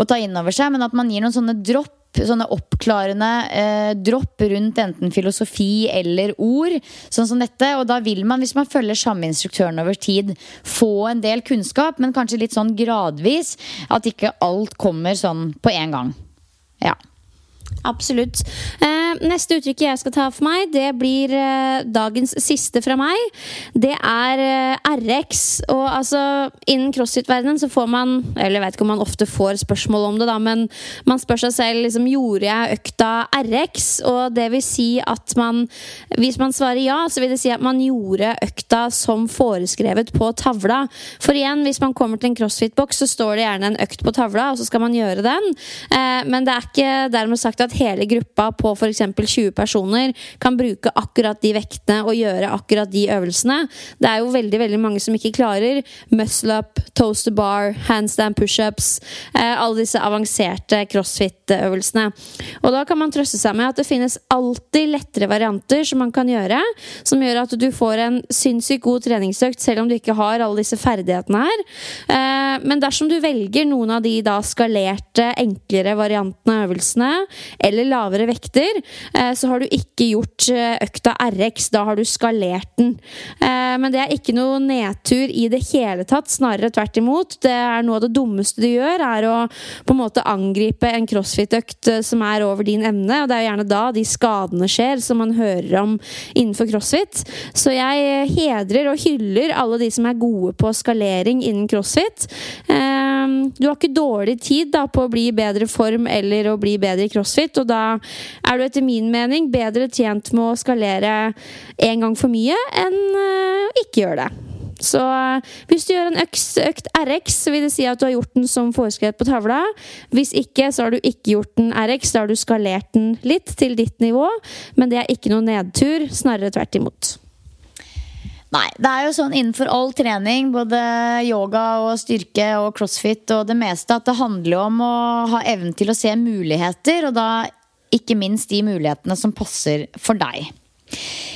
å ta inn over seg. Men at man gir noen sånne dropp sånne oppklarende eh, dropp rundt enten filosofi eller ord. Sånn som dette. Og da vil man, hvis man følger samme instruktøren over tid, få en del kunnskap, men kanskje litt sånn gradvis. At ikke alt kommer sånn på en gang. Ja. Absolutt. Eh, neste uttrykk jeg skal ta for meg, det blir eh, dagens siste fra meg. Det er eh, RX. Og altså, innen crossfit-verdenen så får man Eller jeg vet ikke om man ofte får spørsmål om det, da, men man spør seg selv liksom, gjorde jeg økta RX. Og det vil si at man Hvis man svarer ja, så vil det si at man gjorde økta som foreskrevet på tavla. For igjen, hvis man kommer til en crossfit-boks, så står det gjerne en økt på tavla, og så skal man gjøre den. Eh, men det er ikke dermed sagt at at hele gruppa på f.eks. 20 personer kan bruke akkurat de vektene og gjøre akkurat de øvelsene. Det er jo veldig veldig mange som ikke klarer muscle up, toast to bar, handstand pushups, eh, alle disse avanserte crossfit-øvelsene. Og da kan man trøste seg med at det finnes alltid lettere varianter som man kan gjøre, som gjør at du får en sinnssykt god treningsøkt selv om du ikke har alle disse ferdighetene her. Eh, men dersom du velger noen av de da skalerte, enklere variantene av øvelsene, eller lavere vekter, eh, så har du ikke gjort eh, økta RX. Da har du skalert den. Men det er ikke noe nedtur i det hele tatt, snarere tvert imot. Det er noe av det dummeste du gjør, er å på en måte angripe en crossfit-økt som er over din evne, og det er jo gjerne da de skadene skjer som man hører om innenfor crossfit. Så jeg hedrer og hyller alle de som er gode på skalering innen crossfit. Du har ikke dårlig tid da, på å bli i bedre form eller å bli bedre i crossfit, og da er du etter min mening bedre tjent med å skalere en gang for mye enn å ikke gjøre det. Så uh, hvis du gjør en øks, økt RX, så vil det si at du har gjort den som foreskrevet på tavla. Hvis ikke, så har du ikke gjort den RX. Da har du skalert den litt til ditt nivå, men det er ikke noe nedtur, snarere tvert imot. Nei, det er jo sånn innenfor all trening, både yoga og styrke og crossfit og det meste, at det handler om å ha evnen til å se muligheter, og da ikke minst de mulighetene som passer for deg.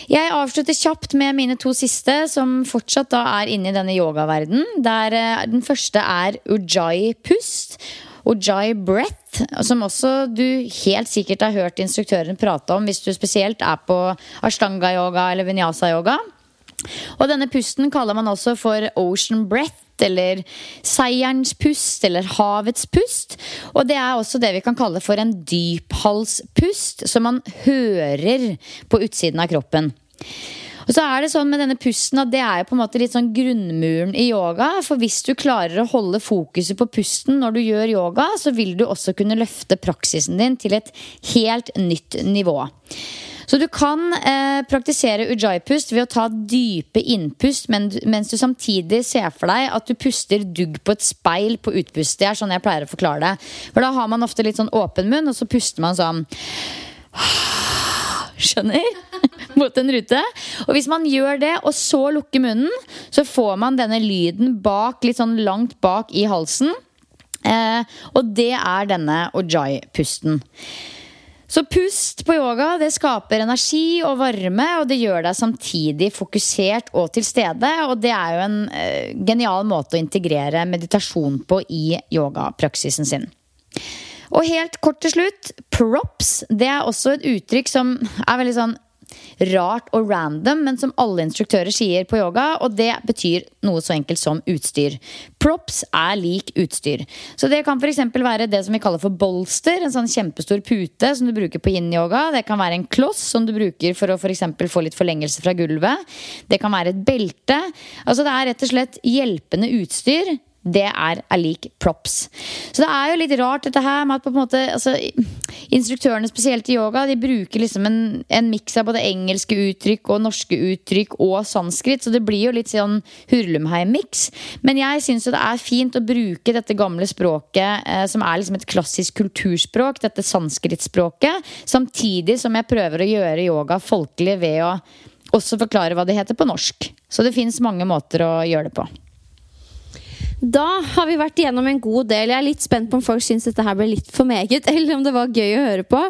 Jeg avslutter kjapt med mine to siste, som fortsatt da er inne i denne yogaverden. Der eh, den første er ujai pust. Ujai breath, som også du helt sikkert har hørt instruktøren prate om hvis du spesielt er på ashtanga-yoga eller vinyasa-yoga. Og denne pusten kaller man også for ocean breath eller seierens pust, eller havets pust. Og det er også det vi kan kalle for en dyphalspust, som man hører på utsiden av kroppen. Og så er det sånn med denne pusten at det er på en måte litt sånn grunnmuren i yoga. For hvis du klarer å holde fokuset på pusten når du gjør yoga, så vil du også kunne løfte praksisen din til et helt nytt nivå. Så du kan eh, praktisere ujjayi-pust ved å ta dype innpust men, mens du samtidig ser for deg at du puster dugg på et speil på utpust. Det er sånn jeg pleier å forklare det. For da har man ofte litt sånn åpen munn, og så puster man sånn Skjønner? Mot en rute. Og hvis man gjør det, og så lukker munnen, så får man denne lyden bak, litt sånn langt bak i halsen. Eh, og det er denne ojai-pusten. Så pust på yoga det skaper energi og varme, og det gjør deg samtidig fokusert og til stede. Og det er jo en uh, genial måte å integrere meditasjon på i yogapraksisen sin. Og helt kort til slutt, props. Det er også et uttrykk som er veldig sånn rart og random, men som alle instruktører sier på yoga, og det betyr noe så enkelt som utstyr. Props er lik utstyr. Så det kan f.eks. være det som vi kaller for bolster, en sånn kjempestor pute som du bruker på yin-yoga. Det kan være en kloss som du bruker for å for få litt forlengelse fra gulvet. Det kan være et belte. Altså Det er rett og slett hjelpende utstyr det er, er props. Så det er jo litt rart dette her med at på en måte altså, Instruktørene spesielt i yoga De bruker liksom en, en miks av både engelske uttrykk og norske uttrykk og sanskrit, så det blir jo litt sånn hurlumheim-miks. Men jeg syns jo det er fint å bruke dette gamle språket, eh, som er liksom et klassisk kulturspråk, dette sanskritspråket, samtidig som jeg prøver å gjøre yoga folkelig ved å også forklare hva det heter på norsk. Så det fins mange måter å gjøre det på. Da har vi vært igjennom en god del. Jeg er litt spent på om folk syns dette her ble litt for meget, eller om det var gøy å høre på.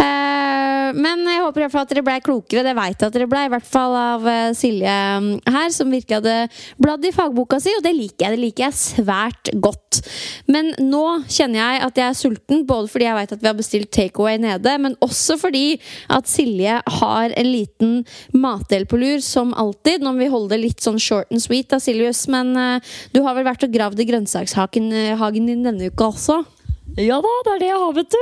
Eh, men jeg håper i hvert fall at dere ble klokere. Det veit jeg at dere ble, i hvert fall av eh, Silje mm, her, som virkelig hadde bladd i fagboka si, og det liker jeg. Det liker jeg svært godt. Men nå kjenner jeg at jeg er sulten, både fordi jeg veit at vi har bestilt takeaway nede, men også fordi at Silje har en liten matdel på lur, som alltid. Nå må vi holde det litt sånn short and sweet da, Silvius, men uh, du har vel vært og gravd i grønnsakshagen eh, din denne uka også? Ja da, det er det jeg har, vet du.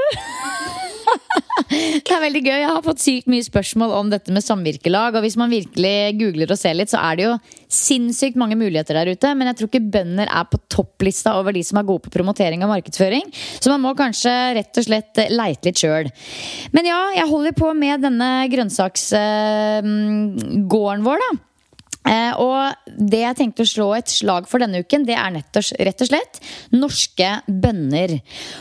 det er veldig gøy. Jeg har fått sykt mye spørsmål om dette med samvirkelag. Og hvis man virkelig googler og ser litt, så er det jo sinnssykt mange muligheter der ute. Men jeg tror ikke bønder er på topplista over de som er gode på promotering og markedsføring. Så man må kanskje rett og slett leite litt sjøl. Men ja, jeg holder på med denne grønnsaksgården vår, da. Eh, og det jeg tenkte å slå et slag for denne uken, det er og, rett og slett norske bønner.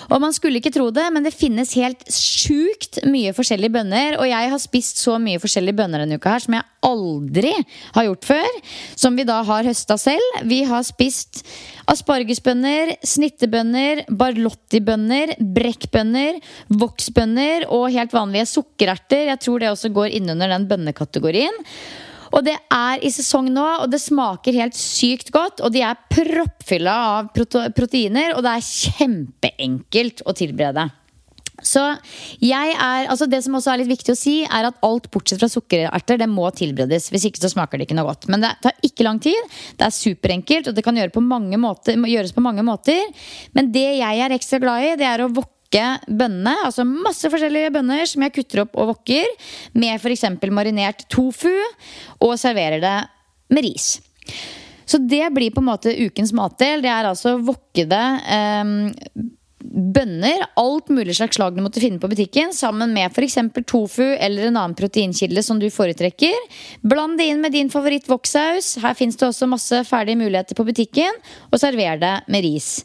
Og man skulle ikke tro det, men det finnes helt sjukt mye forskjellige bønner. Og jeg har spist så mye forskjellige bønner denne uka her som jeg aldri har gjort før. Som vi da har høsta selv. Vi har spist aspargesbønner, snittebønner, barlottibønner, brekkbønner, voksbønner og helt vanlige sukkererter. Jeg tror det også går innunder den bønnekategorien. Og det er i sesong nå, og det smaker helt sykt godt. Og de er proppfylla av proteiner, og det er kjempeenkelt å tilberede. Så jeg er, altså Det som også er litt viktig å si, er at alt bortsett fra sukkererter det må tilberedes. Hvis ikke så smaker det ikke noe godt. Men det tar ikke lang tid. Det er superenkelt, og det kan gjøre på måter, gjøres på mange måter. Men det jeg er ekstra glad i, det er å wokke bønnene. Altså masse forskjellige bønner som jeg kutter opp og wokker. Med f.eks. marinert tofu. Og serverer det med ris. Så det blir på en måte ukens matdel. Det er altså wokkede eh, bønner. Alt mulig slags slag du måtte finne på butikken, sammen med f.eks. tofu eller en annen proteinkilde som du foretrekker. Bland det inn med din favoritt-vokssaus. Her fins det også masse ferdige muligheter på butikken. Og server det med ris.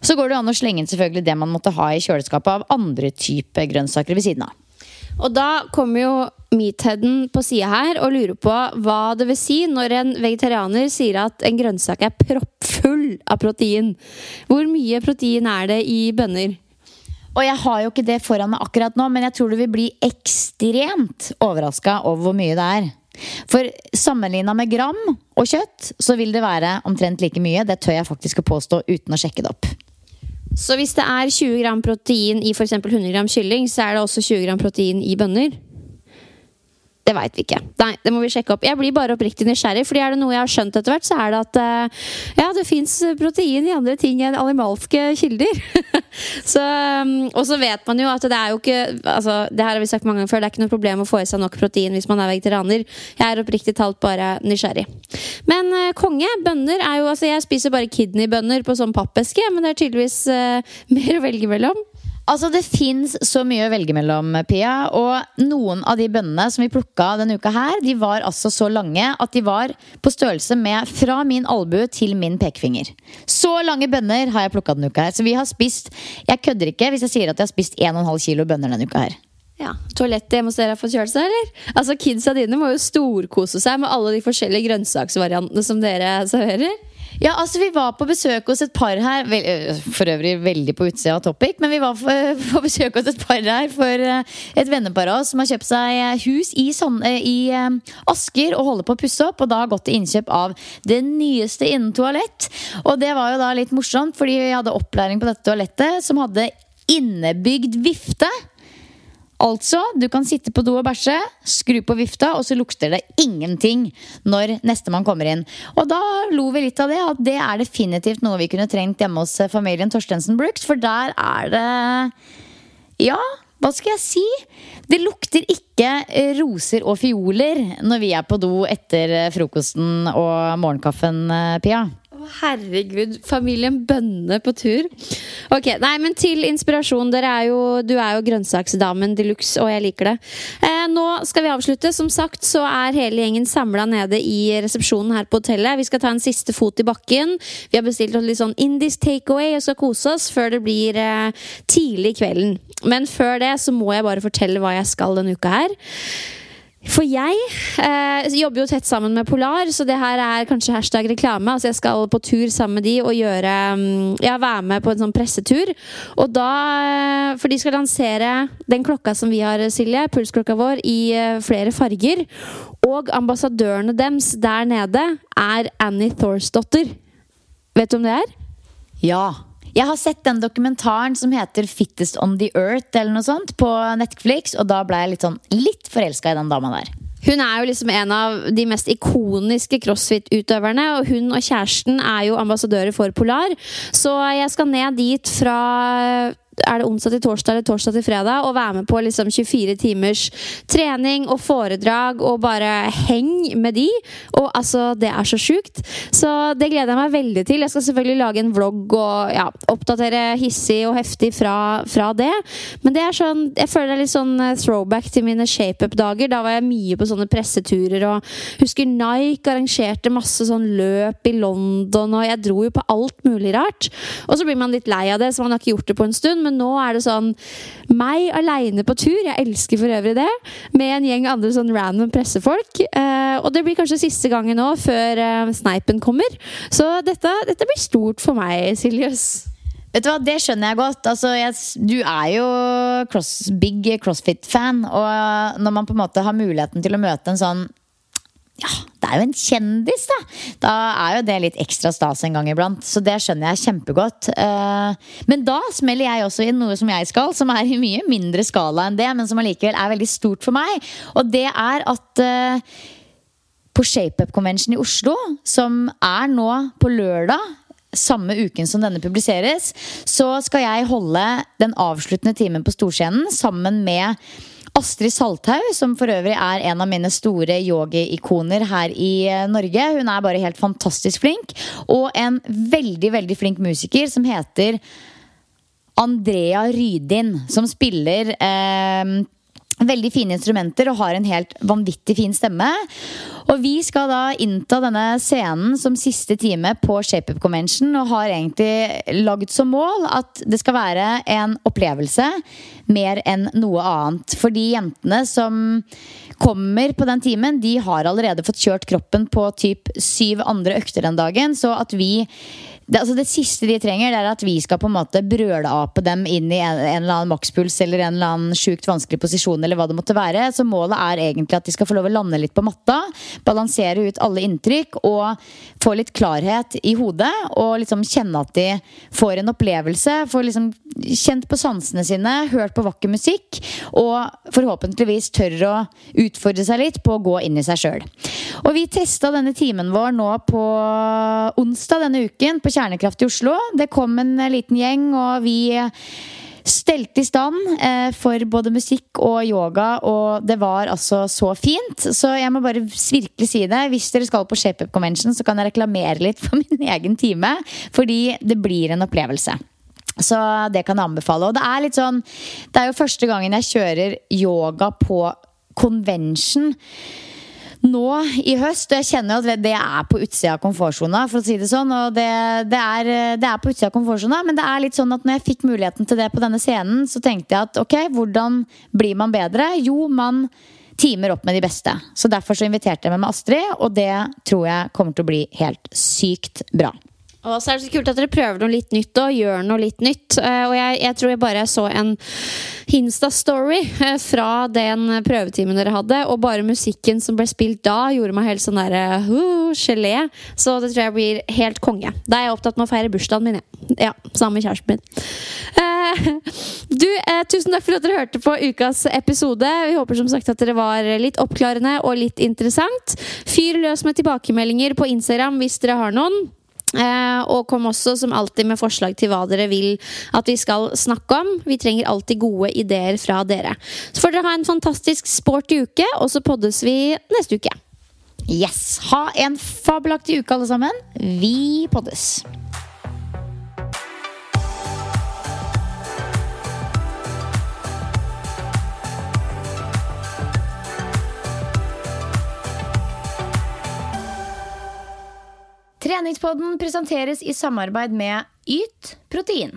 Så går det an å slenge inn selvfølgelig det man måtte ha i kjøleskapet av andre typer grønnsaker ved siden av. Og da kommer jo meatheaden på sida her og lurer på hva det vil si når en vegetarianer sier at en grønnsak er proppfull av protein. Hvor mye protein er det i bønner? Og jeg har jo ikke det foran meg akkurat nå, men jeg tror du vil bli ekstremt overraska over hvor mye det er. For sammenligna med gram og kjøtt, så vil det være omtrent like mye. Det tør jeg faktisk å påstå uten å sjekke det opp. Så hvis det er 20 gram protein i f.eks. 100 gram kylling, så er det også 20 gram protein i bønner? Det veit vi ikke. Nei, det må vi sjekke opp. Jeg blir bare oppriktig nysgjerrig, fordi er det noe jeg har skjønt etter hvert, så er det at uh, ja, det fins protein i andre ting enn animalske kilder. så, um, og så vet man jo at det er jo ikke altså, Det her har vi sagt mange ganger før, det er ikke noe problem å få i seg nok protein hvis man er vegetarianer. Jeg er oppriktig talt bare nysgjerrig. Men uh, konge, bønner er jo Altså, jeg spiser bare kidneybønner på sånn pappeske, men det er tydeligvis uh, mer å velge mellom. Altså, Det fins så mye å velge mellom, Pia. Og noen av de bønnene som vi plukka denne uka her, de var altså så lange at de var på størrelse med fra min albue til min pekefinger. Så lange bønner har jeg plukka denne uka her. Så vi har spist Jeg kødder ikke hvis jeg sier at jeg har spist 1,5 kilo bønner denne uka her. Ja, Toalettet hjemme hos dere har kjølt eller? Altså, Kidsa dine må jo storkose seg med alle de forskjellige grønnsaksvariantene som dere serverer. Ja, altså Vi var på besøk hos et par her, for øvrig veldig på utsida av topic, men vi var på besøk hos et par her for et vennepar av oss som har kjøpt seg hus i, i Asker og holder på å pusse opp, og da har gått til innkjøp av det nyeste innen toalett. Og det var jo da litt morsomt, fordi vi hadde opplæring på dette toalettet som hadde innebygd vifte. Altså, du kan sitte på do og bæsje, skru på vifta, og så lukter det ingenting når nestemann kommer inn. Og da lo vi litt av det, at det er definitivt noe vi kunne trengt hjemme hos familien Torstensen Brooks, for der er det Ja, hva skal jeg si? Det lukter ikke roser og fioler når vi er på do etter frokosten og morgenkaffen, Pia herregud. Familien Bønne på tur. Ok, nei, men Til inspirasjon. Dere er jo, du er jo grønnsaksdamen de luxe, og jeg liker det. Eh, nå skal vi avslutte. Som sagt så er hele gjengen samla nede i resepsjonen her på hotellet. Vi skal ta en siste fot i bakken. Vi har bestilt oss litt sånn indisk takeaway og skal kose oss før det blir eh, tidlig i kvelden. Men før det så må jeg bare fortelle hva jeg skal denne uka her. For jeg eh, jobber jo tett sammen med Polar, så det her er kanskje hashtag reklame. Altså jeg skal på tur sammen med de og gjøre mm, Ja, være med på en sånn pressetur. Og da eh, For de skal lansere den klokka som vi har, Silje, pulsklokka vår, i eh, flere farger. Og ambassadørene deres der nede er Annie Thorsdotter. Vet du om det er? Ja. Jeg har sett den dokumentaren som heter 'Fittest on the Earth' eller noe sånt på Netflix, og da ble jeg litt sånn litt forelska i den dama der. Hun er jo liksom en av de mest ikoniske crossfit-utøverne. Og hun og kjæresten er jo ambassadører for Polar. Så jeg skal ned dit fra er det onsdag til torsdag eller torsdag til fredag og være med på liksom 24 timers trening og foredrag og bare heng med de. Altså, det er så sjukt. Så det gleder jeg meg veldig til. Jeg skal selvfølgelig lage en vlogg og ja, oppdatere hissig og heftig fra, fra det. Men det er sånn, jeg føler det er litt sånn eh, throwback til mine shapeup-dager. Da var jeg mye på sånne presseturer og husker Nike arrangerte masse sånn løp i London, og jeg dro jo på alt mulig rart. Og så blir man litt lei av det, så man har ikke gjort det på en stund. Men nå er det sånn meg aleine på tur. Jeg elsker for øvrig det. Med en gjeng andre sånn random pressefolk. Eh, og det blir kanskje siste gangen nå, før eh, Sneipen kommer. Så dette, dette blir stort for meg, Siljus. Vet du hva, Det skjønner jeg godt. Altså, jeg, du er jo cross, big crossfit-fan. Og når man på en måte har muligheten til å møte en sånn ja, det er jo en kjendis, da! Da er jo det litt ekstra stas en gang iblant. Så det skjønner jeg kjempegodt. Eh, men da smeller jeg også inn noe som jeg skal, som er i mye mindre skala enn det, men som allikevel er veldig stort for meg. Og det er at eh, på ShapeUp Convention i Oslo, som er nå på lørdag samme uken som denne publiseres, så skal jeg holde den avsluttende timen på Storscenen sammen med Astrid Salthaug, som for øvrig er en av mine store yogi-ikoner her i eh, Norge. Hun er bare helt fantastisk flink. Og en veldig, veldig flink musiker som heter Andrea Rydin, som spiller eh, Veldig fine instrumenter og har en helt vanvittig fin stemme. Og vi skal da innta denne scenen som siste time på ShapeUp Convention og har egentlig lagd som mål at det skal være en opplevelse mer enn noe annet. For de jentene som kommer på den timen, de har allerede fått kjørt kroppen på typ syv andre økter den dagen. Så at vi det, altså det, siste de trenger, det er at vi skal på en måte brølape dem inn i en, en eller annen makspuls eller en eller annen sjukt vanskelig posisjon. eller hva det måtte være. Så målet er egentlig at de skal få lov å lande litt på matta, balansere ut alle inntrykk og få litt klarhet i hodet. Og liksom kjenne at de får en opplevelse, får liksom kjent på sansene sine, hørt på vakker musikk og forhåpentligvis tør å utfordre seg litt på å gå inn i seg sjøl. Og vi testa denne timen vår nå på onsdag denne uken. på Kjernekraft i Oslo. Det kom en eh, liten gjeng, og vi stelte i stand eh, for både musikk og yoga, og det var altså så fint. Så jeg må bare virkelig si det. Hvis dere skal på ShapeUp Convention, så kan jeg reklamere litt for min egen time, fordi det blir en opplevelse. Så det kan jeg anbefale. Og det er litt sånn Det er jo første gangen jeg kjører yoga på convention nå i høst. Og jeg kjenner jo at det er på utsida av komfortsona, for å si det sånn. Og det, det, er, det er, på utsida av komfortsona, men det er litt sånn at når jeg fikk muligheten til det på denne scenen, så tenkte jeg at ok, hvordan blir man bedre? Jo, man timer opp med de beste. Så derfor så inviterte jeg meg med Astrid, og det tror jeg kommer til å bli helt sykt bra. Og så er det så kult at dere prøver noe litt nytt og gjør noe litt nytt. Uh, og jeg, jeg, tror jeg bare så en Hinsta-story uh, fra den prøvetimen dere hadde, og bare musikken som ble spilt da, gjorde meg helt sånn derre uh, gelé. Så det tror jeg blir helt konge. Da er jeg opptatt med å feire bursdagen min, ja. ja sammen med kjæresten min. Du, tusen takk for at dere hørte på ukas episode. Vi håper som sagt at dere var litt oppklarende og litt interessant. Fyr løs med tilbakemeldinger på Instagram hvis dere har noen. Eh, og kom også som alltid med forslag til hva dere vil at vi skal snakke om. Vi trenger alltid gode ideer fra dere. Så får dere ha en fantastisk sporty uke, og så poddes vi neste uke. Yes! Ha en fabelaktig uke, alle sammen. Vi poddes. Treningspodden presenteres i samarbeid med Yt protein.